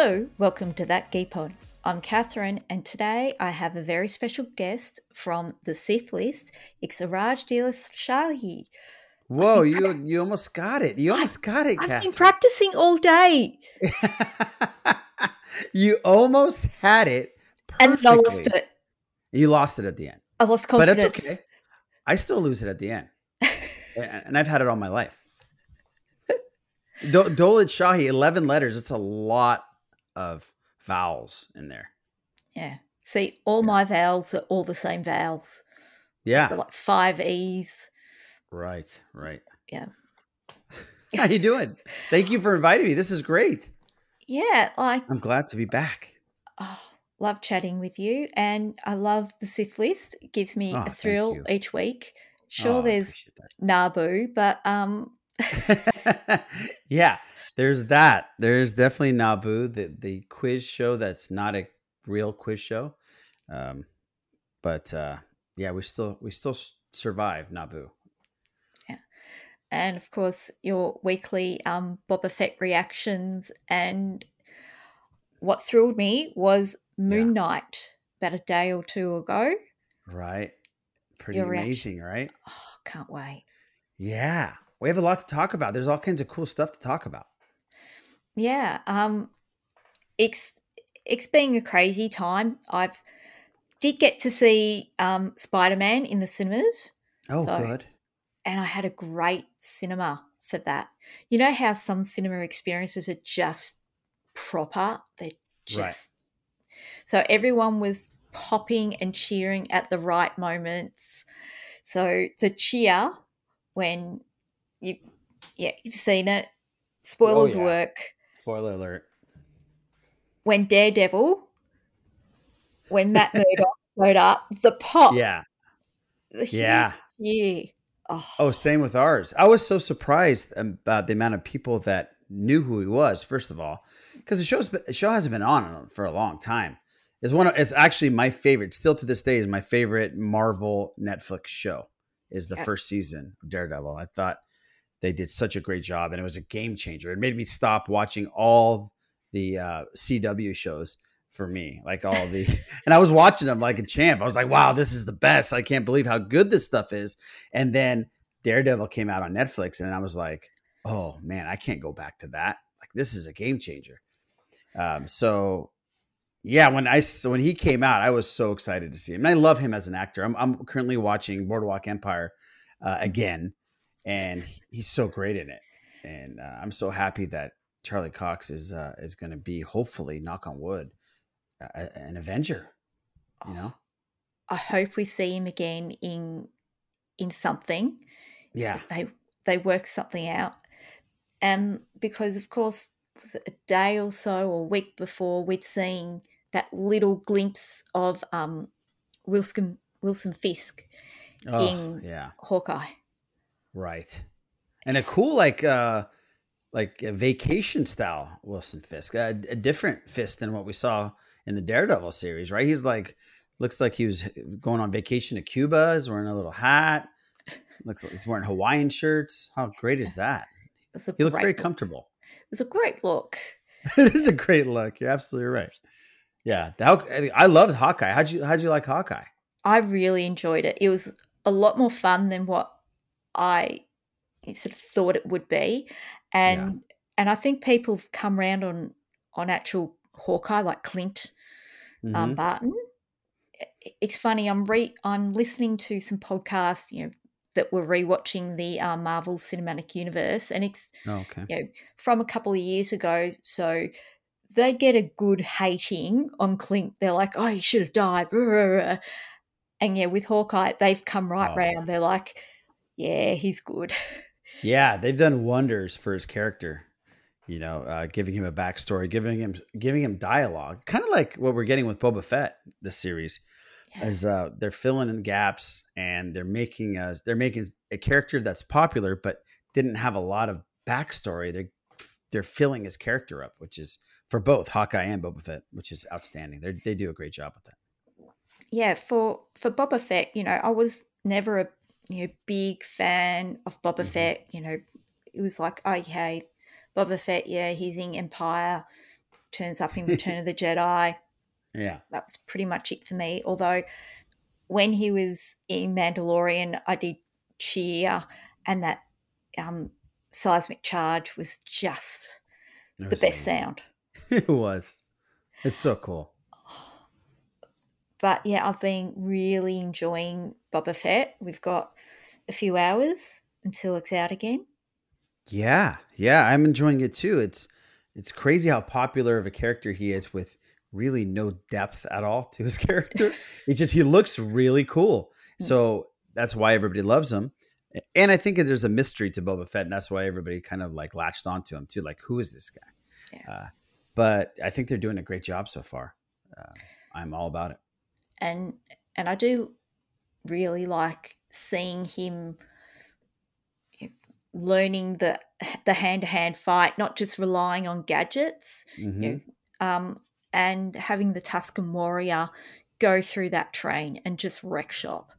Hello, welcome to That Geek Pod. I'm Catherine, and today I have a very special guest from the Sith list. It's Iraj Dila Shahi. Whoa, you you almost got it. You almost got it, I've Catherine. been practicing all day you almost had it and. I lost it. You lost it at the end. I lost But that's okay. I still lose it at the end. and and I've had it all my life. Do- Dolid Shahi, 11 letters. It's a lot of vowels in there. Yeah. See, all my vowels are all the same vowels. Yeah. Like five E's. Right, right. Yeah. How you doing? Thank you for inviting me. This is great. Yeah, like I'm glad to be back. oh, love chatting with you, and I love the Sith list. It gives me Oh, a thrill each week. Ah, sure, Oh, there's Naboo, but um, yeah, there's that. There's definitely Naboo, the the quiz show that's not a real quiz show. Um, but uh, yeah, we still we still survive Naboo. Yeah, and of course your weekly um Boba Fett reactions. And what thrilled me was Moon Knight about a day or two ago. Right. Pretty Your reaction. amazing, right? Oh, can't wait. Yeah. We have a lot to talk about. There's all kinds of cool stuff to talk about. Yeah, um, it's it's been a crazy time. I've did get to see um, Spider Man in the cinemas, Oh, So- good. and I had a great cinema for that. You know how some cinema experiences are just proper; they're just Right. so everyone was popping and cheering at the right moments. So the cheer when you yeah you've seen it. Spoilers yeah. work Spoiler alert. when Daredevil, when Matt Murdock showed up, the pop, Yeah. the Yeah. yeah. Oh, Oh, same with ours. I was so surprised about the amount of people that knew who he was. First of all, because the show's the show hasn't been on for a long time. It's one. Of, it's actually my favorite. Still to this day, is my favorite Marvel Netflix show. Is the Yeah. first season of Daredevil. I thought they did such a great job, and it was a game changer. It made me stop watching all the uh, CW shows for me, like all the. and I was watching them like a champ. I was like, "Wow, this is the best! I can't believe how good this stuff is." And then Daredevil came out on Netflix, and I was like, "Oh man, I can't go back to that. Like this is a game changer." Um, so yeah, when I so when he came out, I was so excited to see him. And I love him as an actor. I'm I'm currently watching Boardwalk Empire uh, again, and he's so great in it. And uh, I'm so happy that Charlie Cox is uh, is going to be hopefully, knock on wood, an Avenger. You know, I hope we see him again in in something. yeah, They they work something out, and because of course, was it a day or so or a week before we'd seen that little glimpse of um, Wilson Wilson Fisk oh, in- yeah, Hawkeye. Right. And a cool like uh like a vacation style Wilson Fisk, a, a different Fisk than what we saw in the Daredevil series, right? He's like looks like he was going on vacation to Cuba. He's wearing a little hat. Looks like he's wearing Hawaiian shirts. How great is that? He looks very look. comfortable. It was a great look. it is a great look. You're absolutely right. Yeah, that, I loved Hawkeye. How'd you How'd you like Hawkeye? I really enjoyed it. It was a lot more fun than what I sort of thought it would be, and and I think people have come around on on actual Hawkeye, like Clint um, Mhm. Barton. It's funny. I'm re I'm listening to some podcasts, you know, that were rewatching the uh, Marvel Cinematic Universe, and it's Oh, okay. you know from a couple of years ago. So they get a good hating on Clint. They're like, "Oh, he should have died," and yeah, with Hawkeye, they've come right Oh. round. They're like, "Yeah, he's good." Yeah, they've done wonders for his character. You know, uh, giving him a backstory, giving him giving him dialogue, kind of like what we're getting with Boba Fett this series. Yeah. As uh, they're filling in gaps and they're making a, they're making a character that's popular but didn't have a lot of backstory. They're they're filling his character up, which is for both Hawkeye and Boba Fett, which is outstanding. They they do a great job with that. yeah, for for Boba Fett, you know, I was never a you know big fan of Boba Mhm. Fett. You know, it was like, okay, Boba Fett, yeah, he's in Empire. turns up in Return of the Jedi. Yeah. That was pretty much it for me. Although when he was in Mandalorian, I did cheer, and that um, seismic charge was just the best amazing. sound. it was. It's so cool. But yeah, I've been really enjoying Boba Fett. We've got a few hours until it's out again. Yeah, yeah, I'm enjoying it too. It's it's crazy how popular of a character he is with really no depth at all to his character. it's just he looks really cool. Hmm. So that's why everybody loves him. And I think there's a mystery to Boba Fett, and that's why everybody kind of like latched onto him too. Like, who is this guy? Yeah. Uh, but I think they're doing a great job so far. Uh, I'm all about it. And and I do really like seeing him learning the the hand to hand fight, not just relying on gadgets, mm-hmm. you know, um, and having the Tusken warrior go through that train and just wreck shop.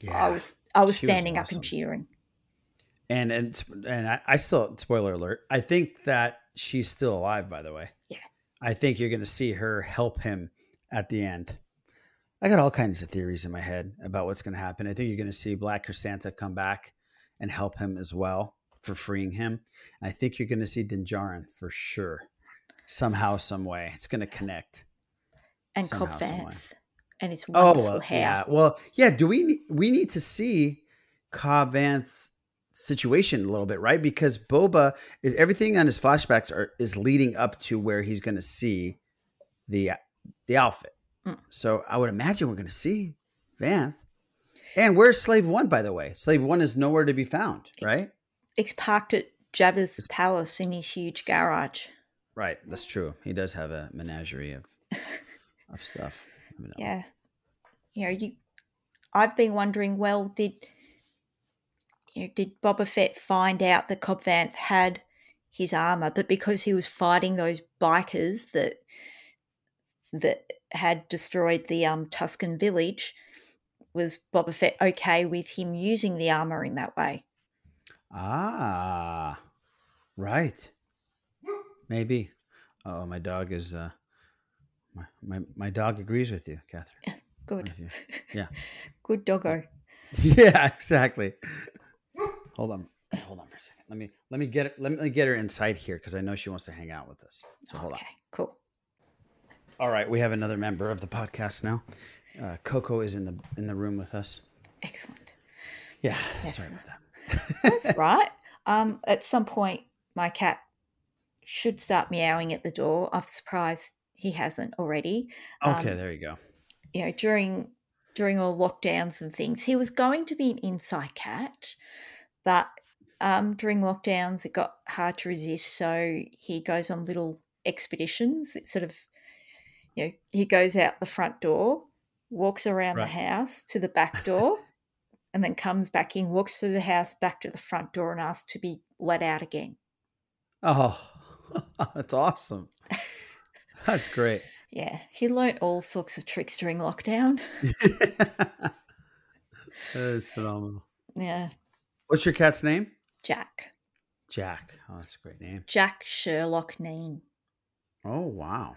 Yeah, I was I was standing was awesome. up and cheering. And and and I, I still spoiler alert. I think that she's still alive. By the way, yeah. I think you're going to see her help him at the end. I got all kinds of theories in my head about what's going to happen. I think you're going to see Black Krrsantan come back and help him as well for freeing him. And I think you're going to see Din Djarin for sure, somehow, some way. It's going to connect. And Cobb Vanth and it's oh, wonderful oh, well, hair. Yeah, well, yeah. Do we we need to see Cobb Vanth's situation a little bit, right? Because Boba is everything on his flashbacks are is leading up to where he's going to see the the outfit. Mm. So I would imagine we're going to see Vanth. And where's Slave One, by the way? Slave One is nowhere to be found, right? It's, it's parked at Jabba's it's, palace in his huge garage. Right, that's true. He does have a menagerie of of stuff. Yeah, you know, you. I've been wondering. Well, did you know, did Boba Fett find out that Cobb Vanth had his armor, but because he was fighting those bikers that that had destroyed the um, Tusken village, was Boba Fett okay with him using the armor in that way? Ah, right. Maybe. Oh, my dog is. Uh, my, my my dog agrees with you, Catherine. Good. Yeah. good doggo. Yeah, exactly. Hold on. Hold on for a second. Let me let me get it. Let me get her inside here because I know she wants to hang out with us. So hold okay, on. Cool. All right, we have another member of the podcast now. Uh, Coco is in the in the room with us. Excellent. Yeah, yes. sorry about that. That's right. Um, at some point, my cat should start meowing at the door. I'm surprised he hasn't already. Okay, um, there you go. You know, during during all lockdowns and things, he was going to be an inside cat, but um, during lockdowns, it got hard to resist. So he goes on little expeditions. It sort of, you know, he goes out the front door, walks around right. the house to the back door, and then comes back in, walks through the house back to the front door, and asks to be let out again. Oh, that's awesome. That's great. Yeah, he learnt all sorts of tricks during lockdown. that is phenomenal. Yeah. What's your cat's name? Jack. Jack. Oh, that's a great name. Jack Sherlock Neen. Oh, wow.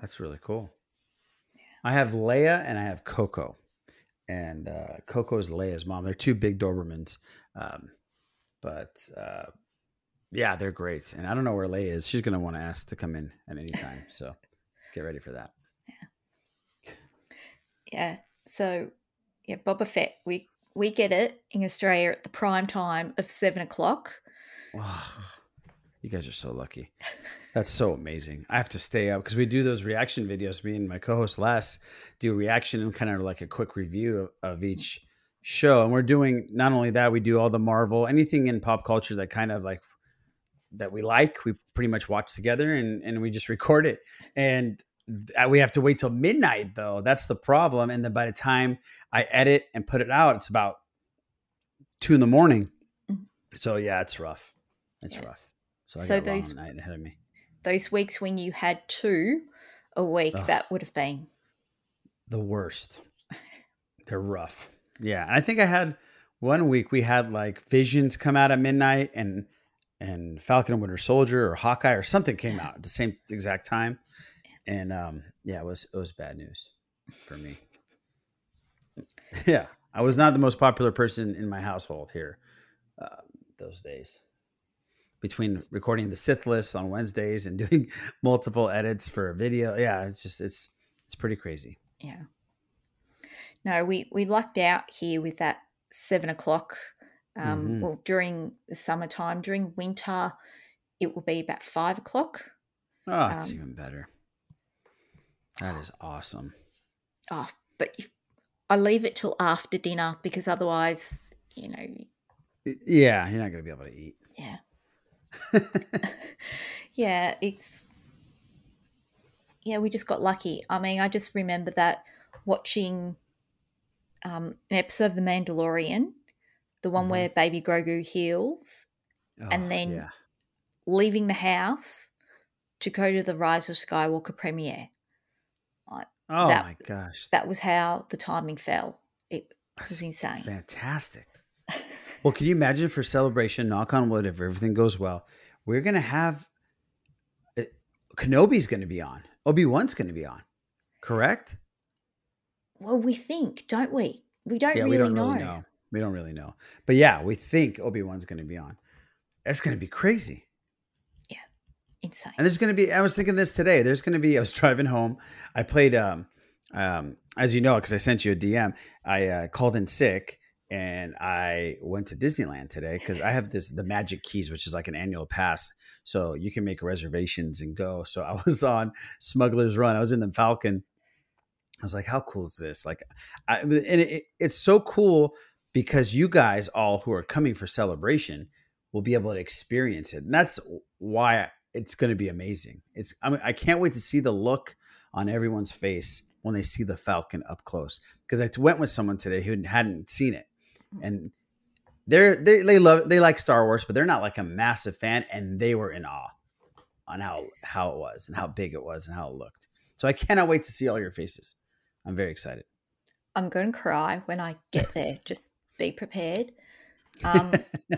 That's really cool. Yeah. I have Leia and I have Coco. And uh, Coco is Leia's mom. They're two big Dobermans. Um, but uh, yeah, they're great. And I don't know where Leia is. She's going to want to ask to come in at any time. So get ready for that. Yeah. Yeah. So, yeah, Boba Fett, we we get it in Australia at the prime time of seven o'clock. Wow. You guys are so lucky. That's so amazing. I have to stay up because we do those reaction videos. Me and my co-host Les do reaction and kind of like a quick review of, of each show. And we're doing not only that, we do all the Marvel, anything in pop culture that kind of like that we like. We pretty much watch together and and we just record it. And we have to wait till midnight though. That's the problem. And then by the time I edit and put it out, it's about two in the morning. Mm-hmm. So yeah, it's rough. It's yeah. rough. So I so got those, a long night ahead of me. Those weeks when you had two a week, Ugh. that would have been the worst. They're rough. Yeah. And I think I had one week we had like visions come out at midnight and and Falcon and Winter Soldier or Hawkeye or something came out at the same exact time, and um, yeah, it was it was bad news for me. yeah, I was not the most popular person in my household here uh, those days. Between recording the Sith list on Wednesdays and doing multiple edits for a video, yeah, it's just it's it's pretty crazy. Yeah. No, we we lucked out here with that seven o'clock. Um, Mhm. Well, during the summertime, during winter, it will be about five o'clock. Oh, it's Um, even better. That is awesome. Oh, but if I leave it till after dinner because otherwise, you know, Yeah, you're not gonna be able to eat. yeah, yeah, it's yeah, we just got lucky. I mean, I just remember that watching um, an episode of The Mandalorian, the one Mhm. where Baby Grogu heals, And Oh, then- yeah, leaving the house to go to the Rise of Skywalker premiere. oh that- my gosh, That was how the timing fell. It that's was insane. fantastic. Well, can you imagine for celebration? Knock on wood, if everything goes well, we're gonna have it, Kenobi's gonna be on. Obi Wan's gonna be on. Correct? Well, we think, don't we? We don't yeah, really we don't know. really know. We don't really know. But yeah, we think Obi Wan's gonna be on. That's gonna be crazy. Yeah, insane. And there's going to be, I was thinking this today. There's going to be, I was driving home. I played, um, um, as you know, because I sent you a DM, I uh, called in sick and I went to Disneyland today because I have this, the Magic Keys, which is like an annual pass. So you can make reservations and go. So I was on Smuggler's Run. I was in the Falcon. I was like, how cool is this? Like, I, and it, it's so cool because you guys all who are coming for celebration will be able to experience it. And that's why it's going to be amazing. It's I mean I can't wait to see the look on everyone's face when they see the Falcon up close because I went with someone today who hadn't seen it and they're they they love they like Star Wars but they're not like a massive fan and they were in awe on how how it was and how big it was and how it looked. So I cannot wait to see all your faces. I'm very excited. I'm going to cry when I get there. Just be prepared. Um,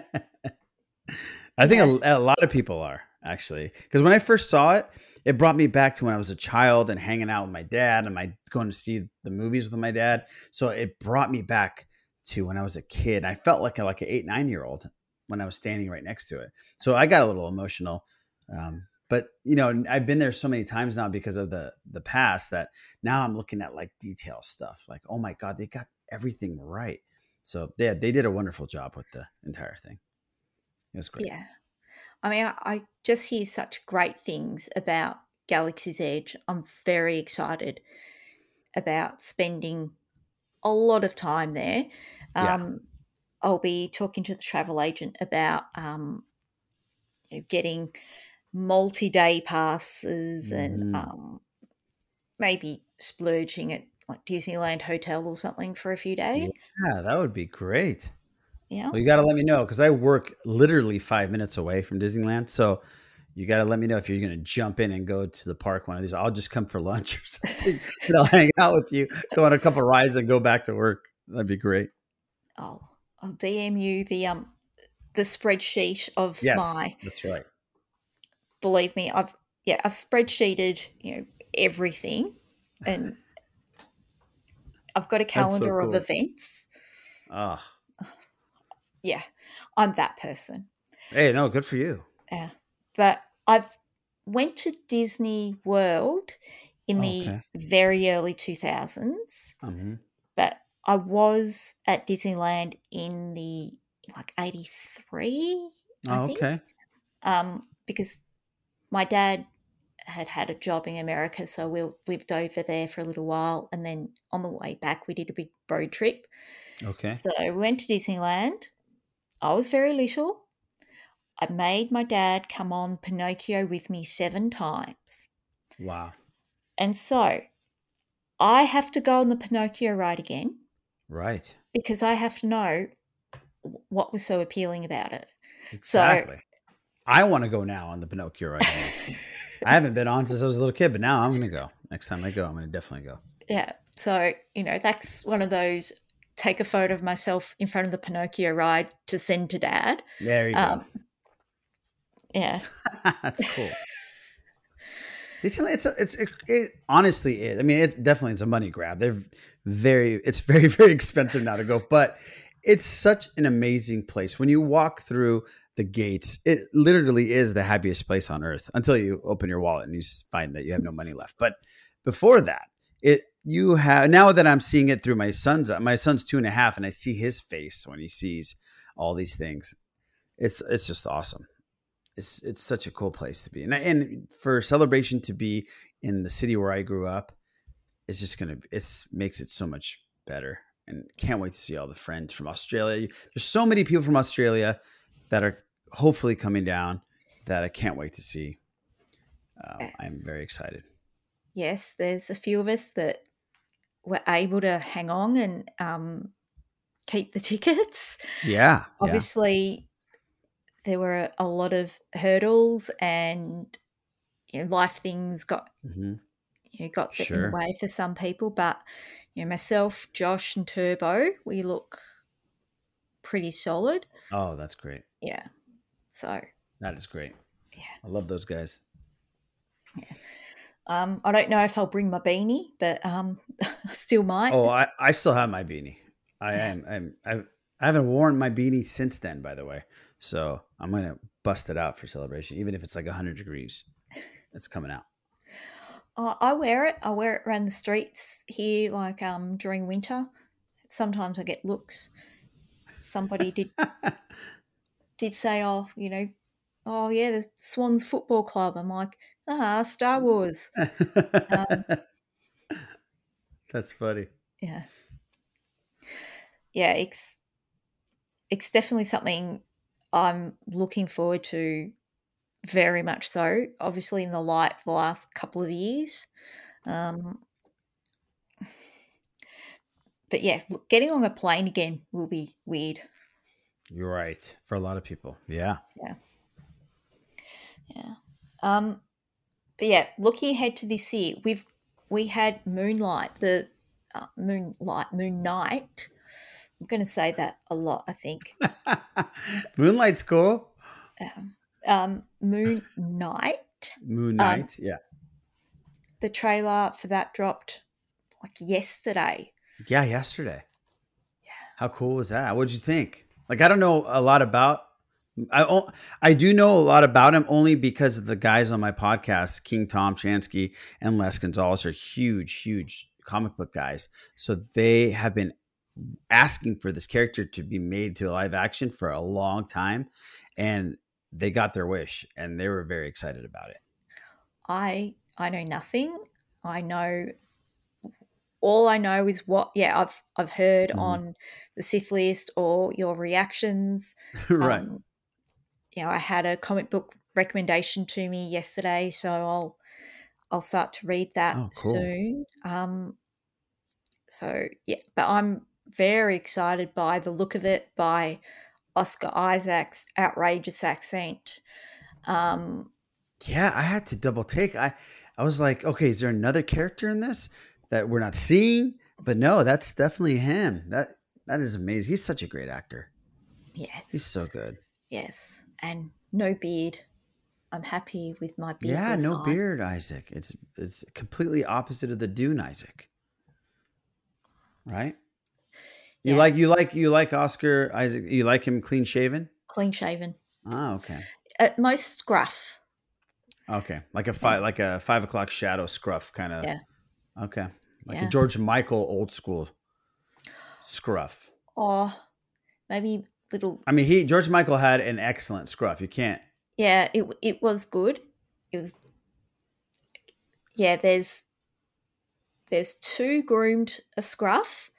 I think a, a lot of people are actually because when I first saw it, it brought me back to when I was a child and hanging out with my dad and my going to see the movies with my dad. So it brought me back to when I was a kid. I felt like a, like an eight nine year old when I was standing right next to it. So I got a little emotional. Um, but you know, I've been there so many times now because of the the past that now I'm looking at like detail stuff. Like, oh my god, they got everything right. So yeah, they did a wonderful job with the entire thing. It was great. yeah. I mean, I, I just hear such great things about Galaxy's Edge. I'm very excited about spending a lot of time there. Yeah. Um, I'll be talking to the travel agent about um, you know, getting multi-day passes Mhm. and um, maybe splurging at like Disneyland Hotel or something for a few days. Yeah, that would be great. Yeah. Well, you got to let me know because I work literally five minutes away from Disneyland. So you got to let me know if you're going to jump in and go to the park one of these. I'll just come for lunch or something and I'll hang out with you, go on a couple rides and go back to work. That'd be great. I'll I'll DM you the um the spreadsheet of Yes, my that's right. believe me, I've yeah, I've spreadsheeted, you know, everything and I've got a so calendar cool. of events. Oh, Yeah, I'm that person. hey, no, good for you. Yeah. But I've went to Disney World in the Okay. very early 2000s, Mhm. but I was at Disneyland in the like 83, I Oh, think. okay. um, because my dad had had a job in America, so we lived over there for a little while, and then on the way back, we did a big road trip. Okay. So we went to Disneyland. I was very little. I made my dad come on Pinocchio with me seven times, Wow. and so I have to go on the Pinocchio ride again Right. because I have to know what was so appealing about it. Exactly. I want to go now on the Pinocchio ride. I haven't been on since I was a little kid, but now I'm going to go. Next time I go, I'm going to definitely go. Yeah. So, you know, that's one of those take a photo of myself in front of the Pinocchio ride to send to dad. There you um, go. Yeah. That's cool. It's it's it's it, it honestly is. I mean, it definitely is a money grab. They're very it's very very expensive now to go, but it's such an amazing place. When you walk through the gates, it literally is the happiest place on earth until you open your wallet and you find that you have no money left. But before that, it you have now that I'm seeing it through my son's uh, my son's two and a half, and I see his face when he sees all these things. It's it's just awesome it's it's such a cool place to be, and and for celebration to be in the city where I grew up, it's just gonna it's makes it so much better, and can't wait to see all the friends from Australia. There's so many people from Australia that are hopefully coming down that I can't wait to see. Um, yes. I'm very excited. Yes, there's a few of us that were able to hang on and um, keep the tickets. Yeah. Obviously, there were a lot of hurdles and you know, life things got mm-hmm. you know, got sure. in the way for some people. But you know, myself, Josh, and Turbo, we look pretty solid. Oh, that's great. Yeah. So that is great. Yeah. I love those guys. Yeah. Um, I don't know if I'll bring my beanie, but um, I still might. Oh, I, I still have my beanie. I yeah. am I'm I I haven't worn my beanie since then, by the way. So I'm gonna bust it out for celebration, even if it's like 100 degrees. It's coming out. Uh, I wear it. I wear it around the streets here, like um during winter. Sometimes I get looks. Somebody did did say, "Oh, you know, oh yeah, the Swans Football Club." I'm like, ah, Star Wars. um, That's funny. Yeah, yeah. It's it's definitely something I'm looking forward to very much so. Obviously, in the light for the last couple of years. Um, but yeah, getting on a plane again will be weird. You're right. For a lot of people. Yeah. Yeah. Yeah. Um, but yeah, looking ahead to this year, we've we had Moonlight, the uh, Moonlight, Moon Knight, I'm going to say that a lot, I think. Moonlight's cool. Um, um, Moon Knight. Moon Knight, um, yeah. The trailer for that dropped like yesterday. Yeah, yesterday. Yeah. How cool was that? What'd you think? Like, I don't know a lot about. I I do know a lot about him only because the guys on my podcast, King Tom Chansky and Les Gonzalez, are huge, huge comic book guys. So they have been asking for this character to be made to a live action for a long time and they got their wish and they were very excited about it. I i know nothing. I know all i know is what yeah i've i've heard mm-hmm. on the sith list or your reactions. Right. Um, you know i had a comic book recommendation to me yesterday so i'll i'll start to read that oh, cool. soon. Um so yeah but i'm very excited by the look of it, by Oscar Isaac's outrageous accent. Um, yeah, I had to double take. I I was like, okay, is there another character in this that we're not seeing? But no, that's definitely him. That that is amazing. He's such a great actor. Yes, he's so good. Yes, and no beard. I'm happy with my beard. Yeah, no beard, Isaac. It's it's completely opposite of the Dune Isaac. Right? You yeah. like you like you like Oscar Isaac. You like him clean shaven. Clean shaven. Oh, okay. At most scruff. Okay, like a five like a five o'clock shadow scruff kind of. Yeah. Okay, like yeah. a George Michael old school scruff. Or maybe little. I mean, he George Michael had an excellent scruff. You can't. Yeah, it it was good. It was. Yeah, there's there's two groomed a scruff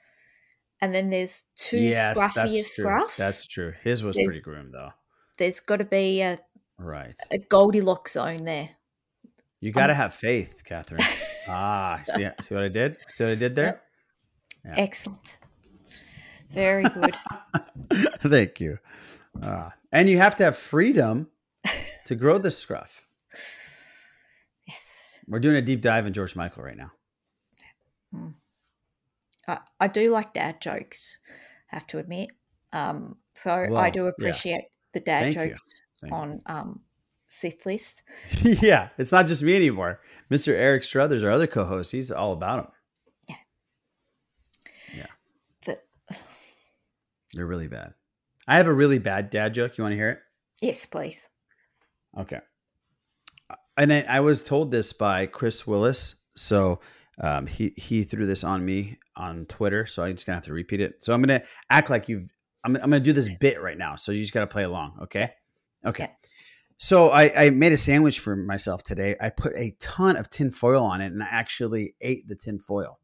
and then there's two yes, scruffier that's scruff. That's true. His was there's, pretty groomed though. There's got to be a right a Goldilocks zone there. You got to um, have faith, Catherine. ah, see, see what I did? See what I did there? Yeah. Excellent. Very good. Thank you. Uh, and you have to have freedom to grow the scruff. Yes. We're doing a deep dive in George Michael right now. Mm. I, I do like dad jokes, have to admit. Um, so well, I do appreciate yes. the dad Thank jokes on um, Sith list. yeah, it's not just me anymore. Mr. Eric Struthers, our other co-host, he's all about them. Yeah. Yeah. The, They're really bad. I have a really bad dad joke. You want to hear it? yes, please. Okay. And I, I was told this by Chris Willis. So um, he he threw this on me on Twitter. So I'm just gonna have to repeat it. So I'm gonna act like you've. I'm, I'm gonna do this bit right now. So you just gotta play along. Okay. Okay. Okay. So I, I made a sandwich for myself today. I put a ton of tin foil on it, and I actually ate the tin foil.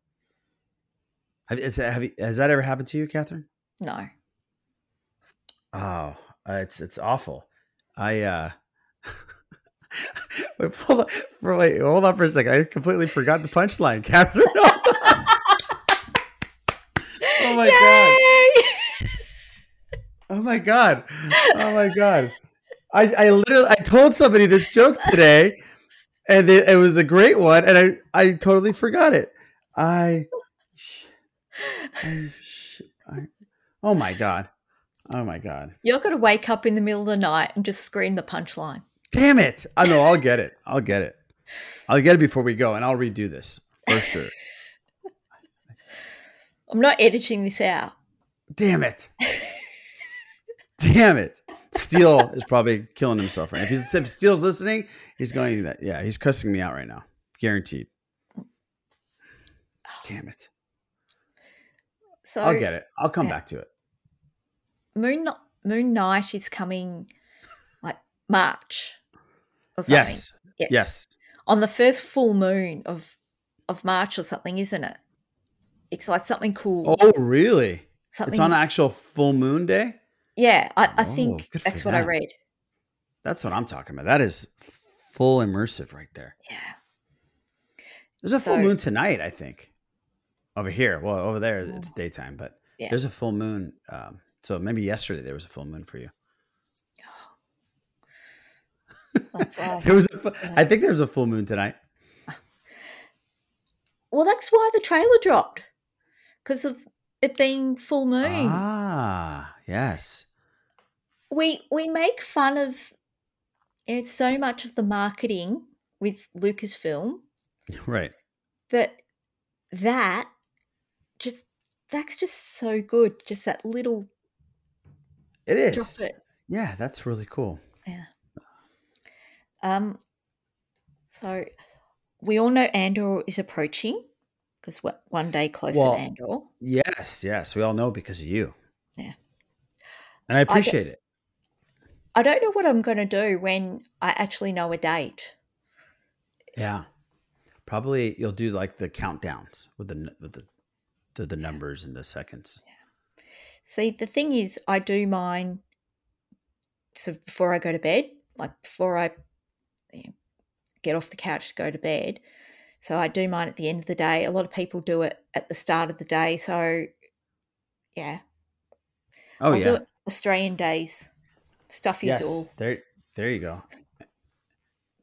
Have, have you, has that ever happened to you, Catherine? No. Oh, uh, it's it's awful. I uh wait, hold on, for, wait, hold on for a second. I completely forgot the punchline, Catherine. oh my god! Oh my god! Oh my god! I I literally I told somebody this joke today, and it, it was a great one, and I I totally forgot it. I, I, I oh my god! Oh my god! You're to wake up in the middle of the night and just scream the punchline. Damn it! I know. I'll get it. I'll get it. I'll get it before we go, and I'll redo this for sure. I'm not editing this out. Damn it! Damn it! Steele is probably killing himself right now. If, he's, if Steele's listening, he's going that. Yeah, he's cussing me out right now, guaranteed. Damn it! So I'll get it. I'll come yeah. back to it. Moon Moon Knight is coming like March or something. Yes. Yes. Yes. On the first full moon of of March or something, isn't it? It's like something cool. Oh, really? something It's on actual full moon day. Yeah, I, I Oh, think that's what I read. That's what I'm talking about. That is full immersive right there. Yeah. There's a full moon tonight, I think. Over here. Well, over there it's Oh. daytime, but Yeah. there's a full moon. Um, so maybe yesterday there was a full moon for you. That's why. There was a, fu- I think there's a full moon tonight. well, that's why the trailer dropped because of it being full moon. Ah, yes. we we make fun of you know, so much of the marketing with Lucasfilm, Right. but that just that's just so good. Just that little It is. it. Yeah, that's really cool. Yeah. Um. So we all know Andor is approaching because one day closer Well, to Andor. Yes, yes. We all know because of you. Yeah. And I appreciate it. I don't know what I'm going to do when I actually know a date. Yeah. Probably you'll do like the countdowns with the with the the, the numbers and the seconds. See, the thing is, I do mine so before I go to bed, like before I you know, get off the couch to go to bed. So I do mine at the end of the day. A lot of people do it at the start of the day. So, yeah, Oh I'll yeah. Australian days. Stuff yes. all. There there you go.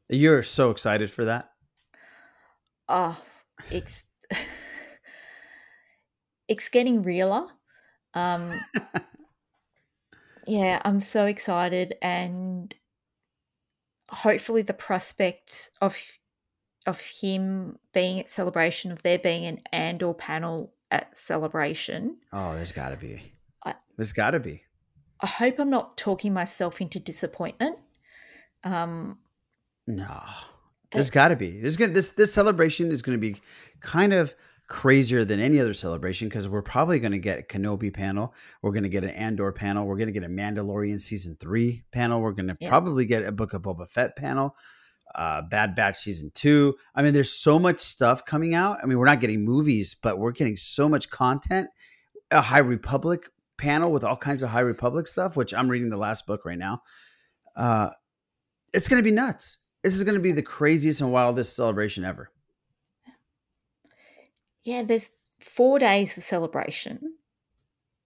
You're so excited for that. Oh, it's it's getting realer. Um, yeah, I'm so excited, and hopefully, the prospect of of him being at celebration, of there being an Andor panel at celebration. Oh, there's got to be. I- There's got to be. I hope I'm not talking myself into disappointment. Um, No. There's got to be. There's gonna this this celebration is going to be kind of crazier than any other celebration because we're probably going to get a Kenobi panel. We're going to get an Andor panel. We're going to get a Mandalorian season three panel. We're going to Yeah. probably get a Book of Boba Fett panel. Uh, Bad Batch season two. I mean, there's so much stuff coming out. I mean, we're not getting movies, but we're getting so much content. A High Republic panel with all kinds of High Republic stuff, which I'm reading the last book right now. Uh, it's going to be nuts. This is going to be the craziest and wildest celebration ever. Yeah, there's four days for celebration.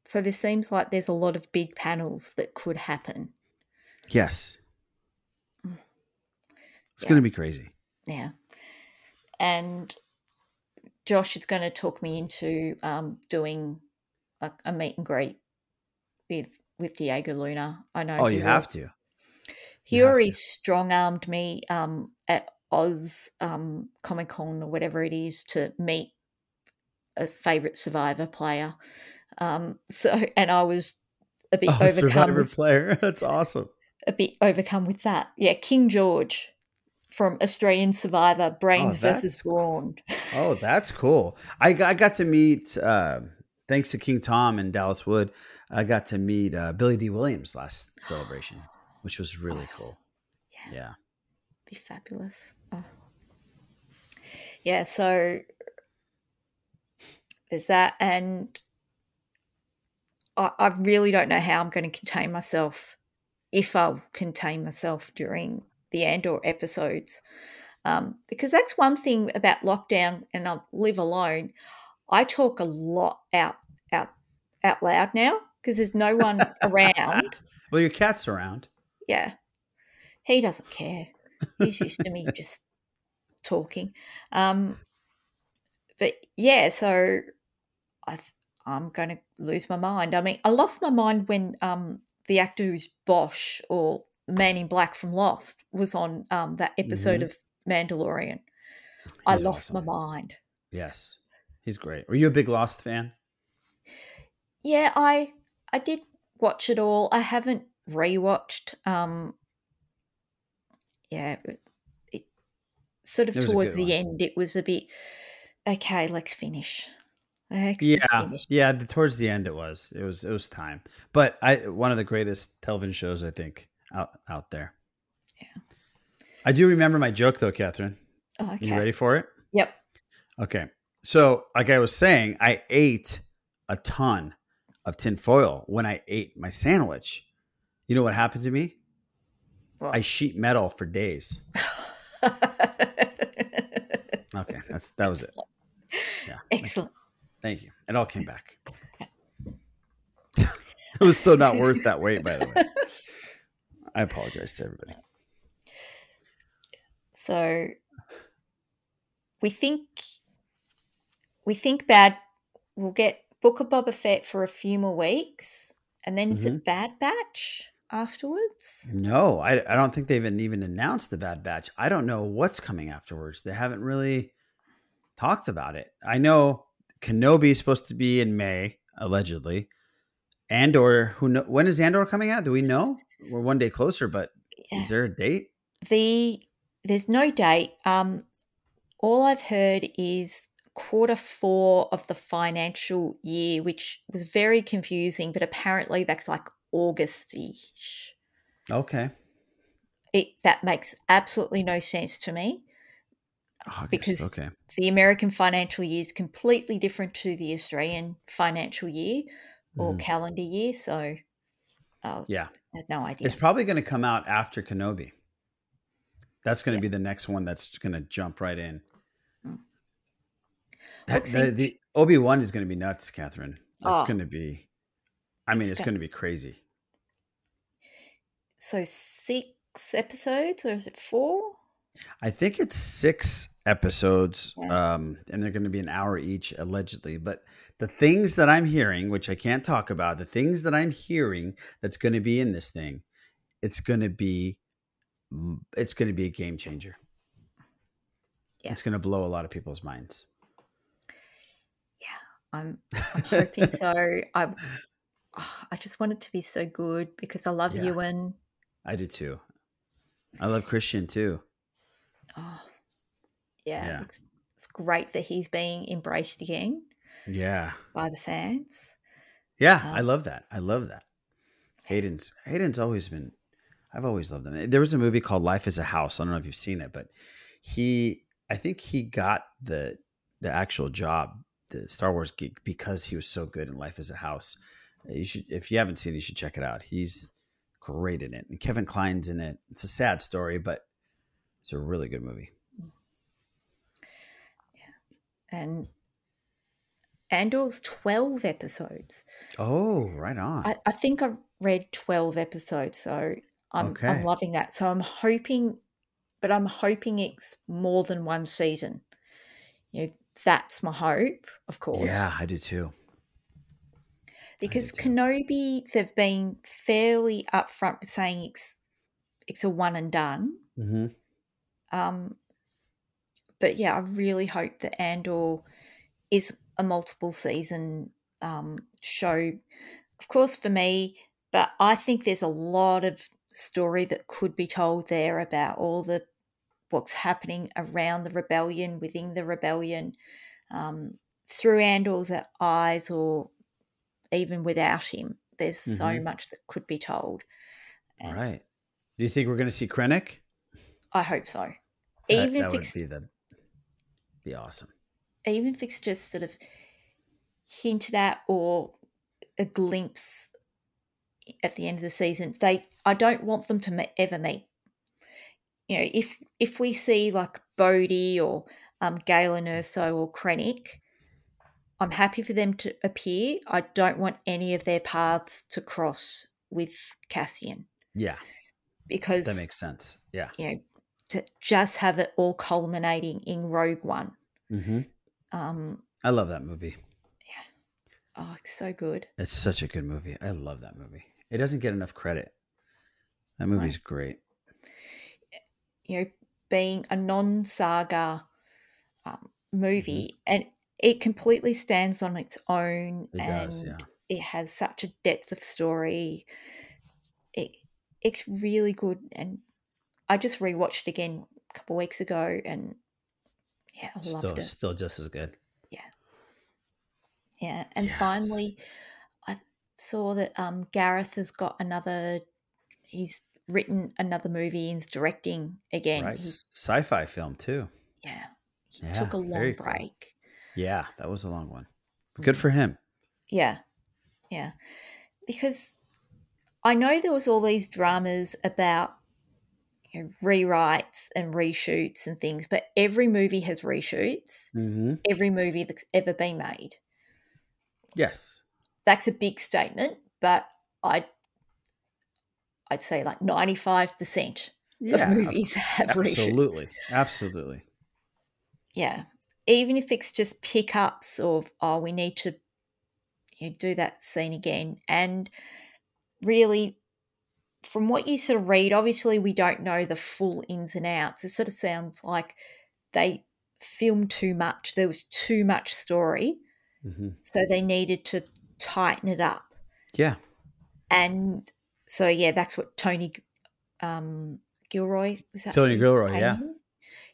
So there seems like there's a lot of big panels that could happen. Yes. Mm. It's Yeah. going to be crazy. Yeah. And Josh is going to talk me into um, doing a, a meet and greet with with Diego Luna. I know. Oh, you will. have to. he already strong armed me um, at Oz um, Comic Con or whatever it is to meet a favorite Survivor player. Um, so, and I was a bit oh, overcome. Survivor with, player, that's awesome. A bit overcome with that. Yeah, King George from Australian Survivor, Brains oh, versus Brawn. Oh, that's cool. I, I got to meet, uh, thanks to King Tom and Dallas Wood, I got to meet uh, Billy Dee Williams last celebration, which was really oh, cool. Yeah. yeah. Be fabulous. Oh. Yeah, so there's that. And I, I really don't know how I'm going to contain myself if I'll contain myself during the Andor episodes. Um, because that's one thing about lockdown and I live alone. I talk a lot out out out loud now because there's no one around. Well, your cat's around. Yeah, he doesn't care. He's used to me just talking. Um, but yeah, so I I'm going to lose my mind. I mean, I lost my mind when um, the actor who's Bosch or the Man in Black from Lost was on um, that episode mm-hmm. of Mandalorian. He's I lost awesome. my mind. Yes, he's great. Were you a big Lost fan? Yeah, I I did watch it all. I haven't rewatched. Um, yeah, it, it sort of towards the one. end, it was a bit okay. Let's finish. Yeah, yeah. The, towards the end, it was it was it was time. But I one of the greatest television shows I think out out there. Yeah. I do remember my joke though, Catherine. Oh, okay. You ready for it? Yep. Okay. So, like I was saying, I ate a ton of tinfoil when I ate my sandwich. You know what happened to me? I sheet metal for days. okay, that's that was it. Yeah. Excellent. Thank you. It all came back. it was so not worth that weight, by the way. I apologize to everybody. So we think we think bad. We'll get Book of Boba Fett for a few more weeks, and then mm-hmm. is it. Bad Batch afterwards? No, I, I don't think they've even announced the Bad Batch. I don't know what's coming afterwards. They haven't really talked about it. I know Kenobi is supposed to be in May, allegedly. Andor, who know when is Andor coming out? Do we know? we're one day closer, but yeah. is there a date? The there's no date. Um, all I've heard is quarter four of the financial year, which was very confusing, but apparently that's like August-ish. Okay. It that makes absolutely no sense to me. August, because okay. the American financial year is completely different to the Australian financial year or mm. calendar year. So Oh, yeah. I had no idea. It's probably going to come out after Kenobi. That's going to yeah. be the next one that's going to jump right in. Mm. That, the, the Obi Wan is going to be nuts, Catherine. It's oh. going to be. I mean, it's, it's going to be crazy. So six episodes, or is it four? I think it's six episodes, um, and they're going to be an hour each, allegedly. But the things that I'm hearing, which I can't talk about, the things that I'm hearing that's going to be in this thing, it's going to be, it's going to be a game changer. Yeah. It's going to blow a lot of people's minds. Yeah, I'm, I'm hoping so. I, oh, I just want it to be so good because I love yeah. Ewan. I do too. I love Christian too. Oh, yeah, yeah. It's, it's great that he's being embraced again. Yeah, by the fans. Yeah, um, I love that. I love that. Hayden's Hayden's always been. I've always loved him. There was a movie called Life Is a House. I don't know if you've seen it, but he, I think he got the the actual job, the Star Wars geek, because he was so good in Life Is a House. You should, if you haven't seen it, you should check it out. He's great in it, and Kevin Kline's in it. It's a sad story, but it's a really good movie. Yeah. And Andor's 12 episodes. Oh, right on. I, I think I read 12 episodes. So I'm, okay. I'm loving that. So I'm hoping, but I'm hoping it's more than one season. You know, that's my hope, of course. Yeah, I do too. Because do too. Kenobi, they've been fairly upfront saying it's it's a one and done. Mm-hmm. Um, but yeah, I really hope that Andor is a multiple season um, show. Of course, for me, but I think there's a lot of story that could be told there about all the what's happening around the rebellion, within the rebellion, um, through Andor's eyes, or even without him. There's mm-hmm. so much that could be told. And right. Do you think we're going to see Krennic? I hope so. That, even that if it's be the be awesome. Even if it's just sort of hinted at or a glimpse at the end of the season. They, I don't want them to ever meet. You know, if if we see like Bodhi or um, Galen Erso or Krennic, I'm happy for them to appear. I don't want any of their paths to cross with Cassian. Yeah, because that makes sense. Yeah, you know, to just have it all culminating in Rogue One. Mm-hmm. Um, I love that movie. Yeah. Oh, it's so good. It's such a good movie. I love that movie. It doesn't get enough credit. That movie's right. great. You know, being a non-saga um, movie, mm-hmm. and it completely stands on its own. It and does, yeah. It has such a depth of story. It it's really good, and I just rewatched it again a couple weeks ago, and yeah, I still, loved it. Still just as good. Yeah, yeah, and yes. finally, I saw that um, Gareth has got another. He's written another movie. He's directing again. Right, sci-fi film too. Yeah, he yeah, took a long break. Cool. Yeah, that was a long one. Good for him. Yeah, yeah, because I know there was all these dramas about you know, rewrites and reshoots and things, but every movie has reshoots. Mm-hmm. Every movie that's ever been made. Yes, that's a big statement, but I I'd say like 95% of movies have absolutely. Absolutely. Yeah. Even if it's just pickups of oh we need to you know, do that scene again and really from what you sort of read obviously we don't know the full ins and outs it sort of sounds like they filmed too much there was too much story mm-hmm. so they needed to tighten it up. Yeah. And so yeah, that's what Tony um, Gilroy was that Tony Gilroy, yeah.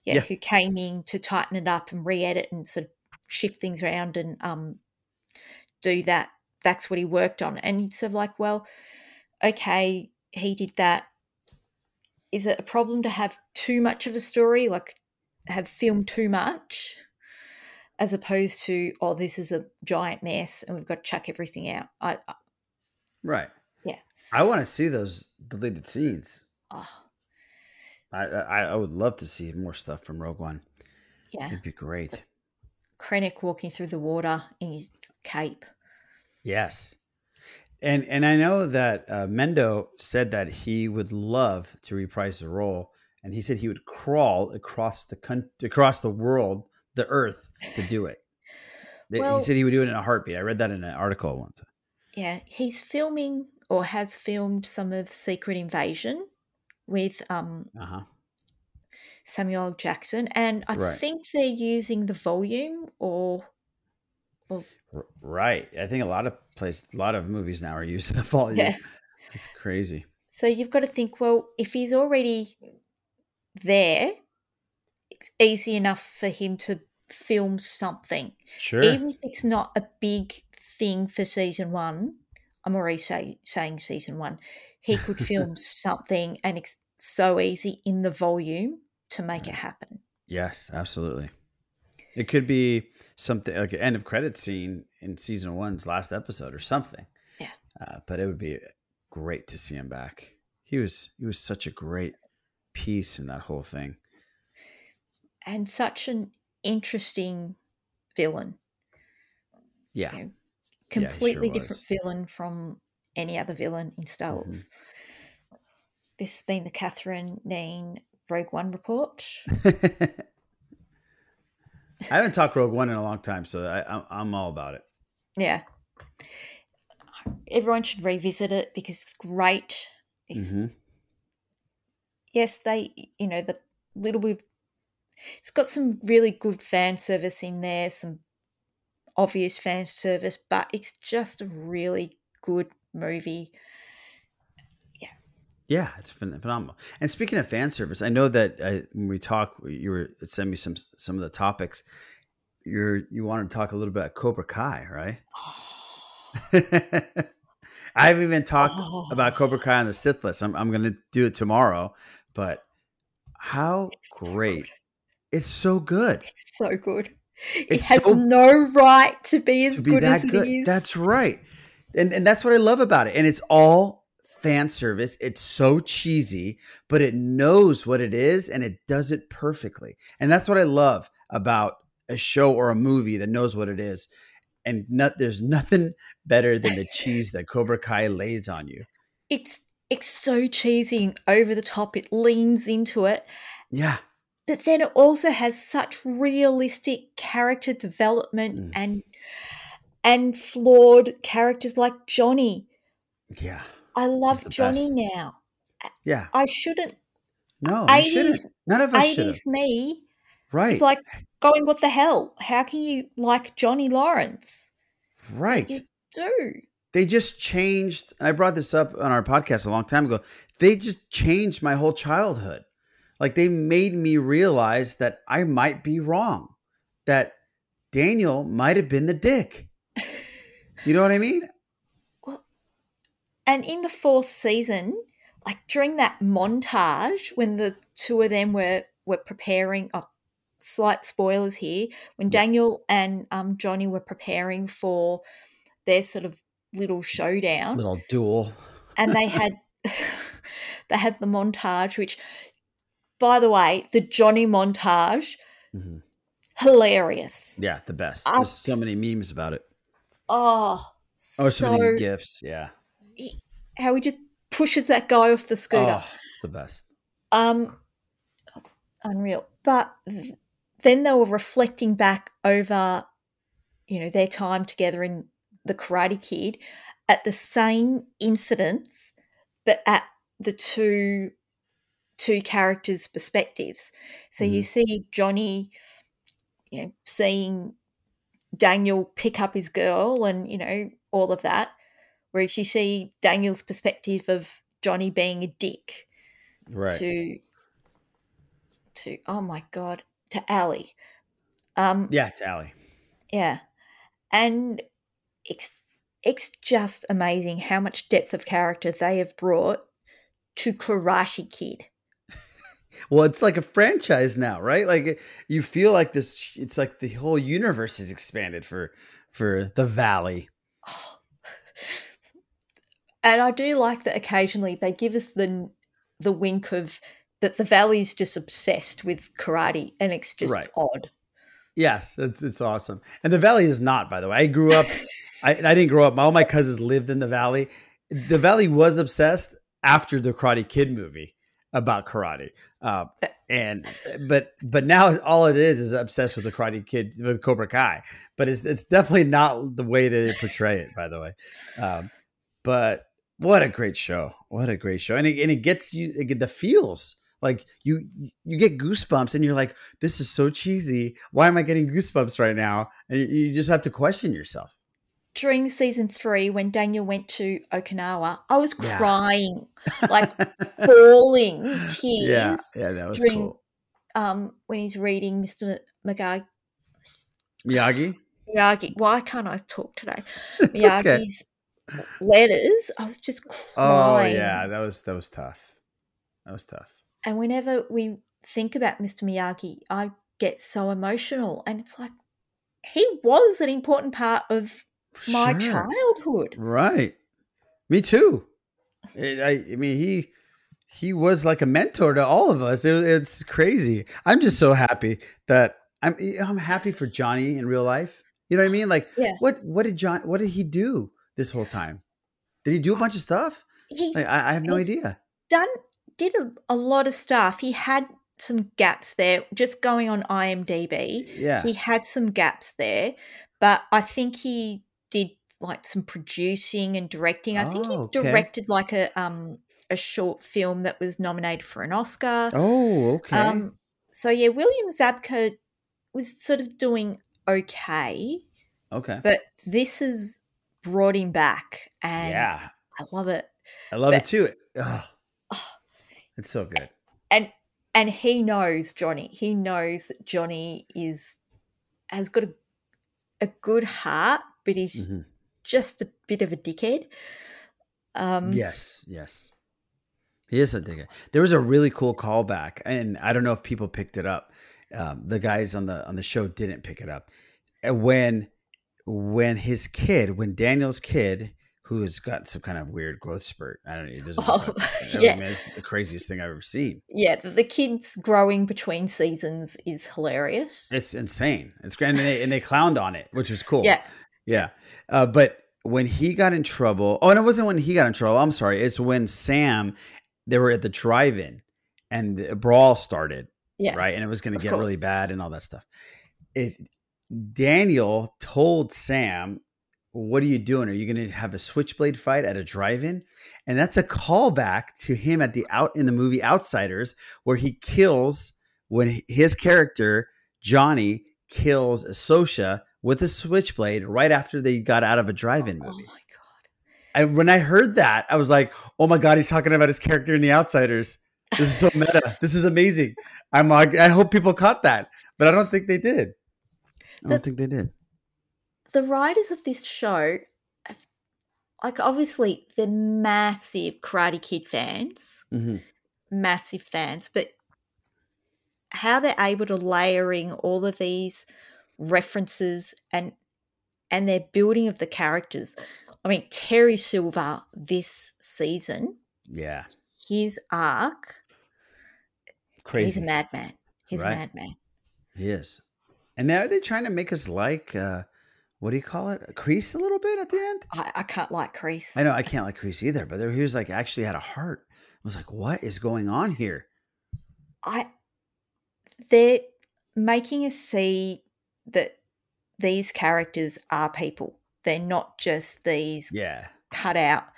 yeah. yeah. who came in to tighten it up and re-edit and sort of shift things around and um, do that. That's what he worked on, and it's sort of like, well, okay, he did that. Is it a problem to have too much of a story, like have filmed too much? as opposed to oh this is a giant mess and we've got to chuck everything out. I, I right. Yeah. I want to see those deleted scenes oh. Ah. I, I, I would love to see more stuff from rogue one. Yeah. It'd be great. Krennic walking through the water in his cape. Yes and and i know that uh, mendo said that he would love to reprise the role and he said he would crawl across the country across the world the earth to do it. Well, he said he would do it in a heartbeat. I read that in an article once. Yeah, he's filming or has filmed some of Secret Invasion with um, uh-huh. Samuel L. Jackson, and I right. think they're using the volume or, or. Right, I think a lot of places, a lot of movies now are using the volume. Yeah. It's crazy. So you've got to think, well, if he's already there, it's easy enough for him to film something. Sure. Even if it's not a big thing for season one, I'm already say, saying season one, he could film something and it's so easy in the volume to make it happen. Yes, absolutely. It could be something like an end of credit scene in season one's last episode or something. Yeah. Uh, but it would be great to see him back. He was he was such a great piece in that whole thing. And such an interesting villain. Yeah. You know, completely yeah, sure different villain from any other villain in Star mm-hmm. Wars. Mm-hmm. This has been the Catherine Neen Rogue One report. I haven't talked Rogue One in a long time, so I, am all about it. Yeah. Everyone should revisit it because it's great. It's, mm-hmm. yes, they you know the little bit. It's got some really good fan service in there, some obvious fan service, but it's just a really good movie. Yeah. It's phenomenal. And speaking of fan service, I know that uh, when we talk, you were sending me some some of the topics. You're you wanted to talk a little bit about Cobra Kai, right? I haven't even talked oh. about Cobra Kai on the Sith list. I'm I'm going to do it tomorrow, but how it's great! So it's so good. It's so good. It has so, no right to be as to be good as good. it is. That's right. And and that's what I love about it. And it's all fan service. It's so cheesy, but it knows what it is and it does it perfectly. And that's what I love about a show or a movie that knows what it is. And not, there's nothing better than the cheese that Cobra Kai lays on you. It's it's so cheesy and over the top. It leans into it. Yeah but then it also has such realistic character development mm. and and flawed characters like Johnny. Yeah. I love Johnny best. now. Yeah. I shouldn't. No, 80s, shouldn't. None of us 80s should. me. Right. It's like going, what the hell? How can you like Johnny Lawrence? Right. You do. They just changed, and I brought this up on our podcast a long time ago. They just changed my whole childhood. Like they made me realize that I might be wrong, that Daniel might have been the dick. You know what I mean? And in the fourth season, like during that montage when the two of them were were preparing. Oh, slight spoilers here. When Daniel and um, Johnny were preparing for their sort of little showdown, little duel, and they had they had the montage, which by the way, the Johnny montage, mm-hmm. hilarious. Yeah, the best. There's so many memes about it. Oh, oh, so, so many gifs. Yeah, how he just pushes that guy off the scooter. Oh, the best. Um, unreal. But th- then they were reflecting back over, you know, their time together in the Karate Kid at the same incidents, but at the two two characters' perspectives. So mm-hmm. you see Johnny, you know, seeing Daniel pick up his girl and, you know, all of that. Whereas you see Daniel's perspective of Johnny being a dick. Right. To to oh my god, to Ali. Um Yeah, it's Ali. Yeah. And it's it's just amazing how much depth of character they have brought to Karate Kid. Well, it's like a franchise now, right? Like you feel like this. It's like the whole universe is expanded for for the Valley. And I do like that occasionally they give us the the wink of that the Valley's just obsessed with karate, and it's just right. odd. Yes, it's it's awesome. And the Valley is not, by the way. I grew up. I, I didn't grow up. All my cousins lived in the Valley. The Valley was obsessed after the Karate Kid movie about karate. Uh, and but but now all it is is obsessed with the Karate Kid with Cobra Kai. But it's it's definitely not the way that they portray it. By the way, um, but what a great show! What a great show! And it, and it gets you it get the feels like you you get goosebumps and you're like this is so cheesy why am i getting goosebumps right now and you just have to question yourself during season three when Daniel went to Okinawa, I was crying, yeah. like bawling tears. Yeah, yeah, that was during, cool. Um, when he's reading Mr. Miyagi. Miyagi. Miyagi. Why can't I talk today? Miyagi's. Letters. I was just oh, crying. Oh yeah, that was that was tough. That was tough. And whenever we think about Mr. Miyagi, I get so emotional, and it's like he was an important part of my sure. childhood. Right. Me too. It, I, I mean, he he was like a mentor to all of us. It, it's crazy. I'm just so happy that I'm I'm happy for Johnny in real life. You know what I mean? Like, yeah. what what did John? What did he do this whole time? Did he do a bunch of stuff? Like, I, I, have no idea. Done did a, a lot of stuff. He had some gaps there. Just going on IMDb, yeah, he had some gaps there, but I think he did like some producing and directing. I think he oh, okay. directed like a um a short film that was nominated for an Oscar. Oh, okay. Um, so yeah, William Zabka was sort of doing okay. Okay. But this has brought him back and yeah. I love it. I love but, it too. Ugh. It's so good. And and he knows Johnny. He knows that Johnny is has got a a good heart, but he's mm-hmm. just a bit of a dickhead. Um, yes, yes. He is a dickhead. There was a really cool callback, and I don't know if people picked it up. Um, the guys on the on the show didn't pick it up. When when his kid, when Daniel's kid who has got some kind of weird growth spurt. I don't know. It doesn't. Oh, yeah. I mean, it's the craziest thing I've ever seen. Yeah, the kids growing between seasons is hilarious. It's insane. It's grand, and they, and they clowned on it, which was cool. Yeah, yeah. Uh, but when he got in trouble, oh, and it wasn't when he got in trouble. I'm sorry. It's when Sam, they were at the drive-in, and the brawl started. Yeah, right, and it was going to get course. really bad and all that stuff. If Daniel told Sam what are you doing? Are you going to have a switchblade fight at a drive-in? And that's a callback to him at the out in the movie Outsiders, where he kills when his character Johnny kills Sosha with a switchblade right after they got out of a drive-in oh movie. Oh my god! And when I heard that, I was like, "Oh my god, he's talking about his character in the Outsiders." This is so meta. this is amazing. I'm like, I hope people caught that, but I don't think they did. I don't think they did the writers of this show, have, like obviously they're massive Karate Kid fans, mm-hmm. massive fans, but how they're able to layering all of these references and and their building of the characters. I mean, Terry Silver this season, yeah, his arc, crazy. He's a madman. He's right. a madman. He is. And now are they trying to make us like uh, what do you call it? A Kreese a little bit at the end? I, I can't like Kreese. I know I can't like Kreese either, but there, he was like actually had a heart. I was like, what is going on here? I they're making us see that these characters are people. They're not just these yeah cut out.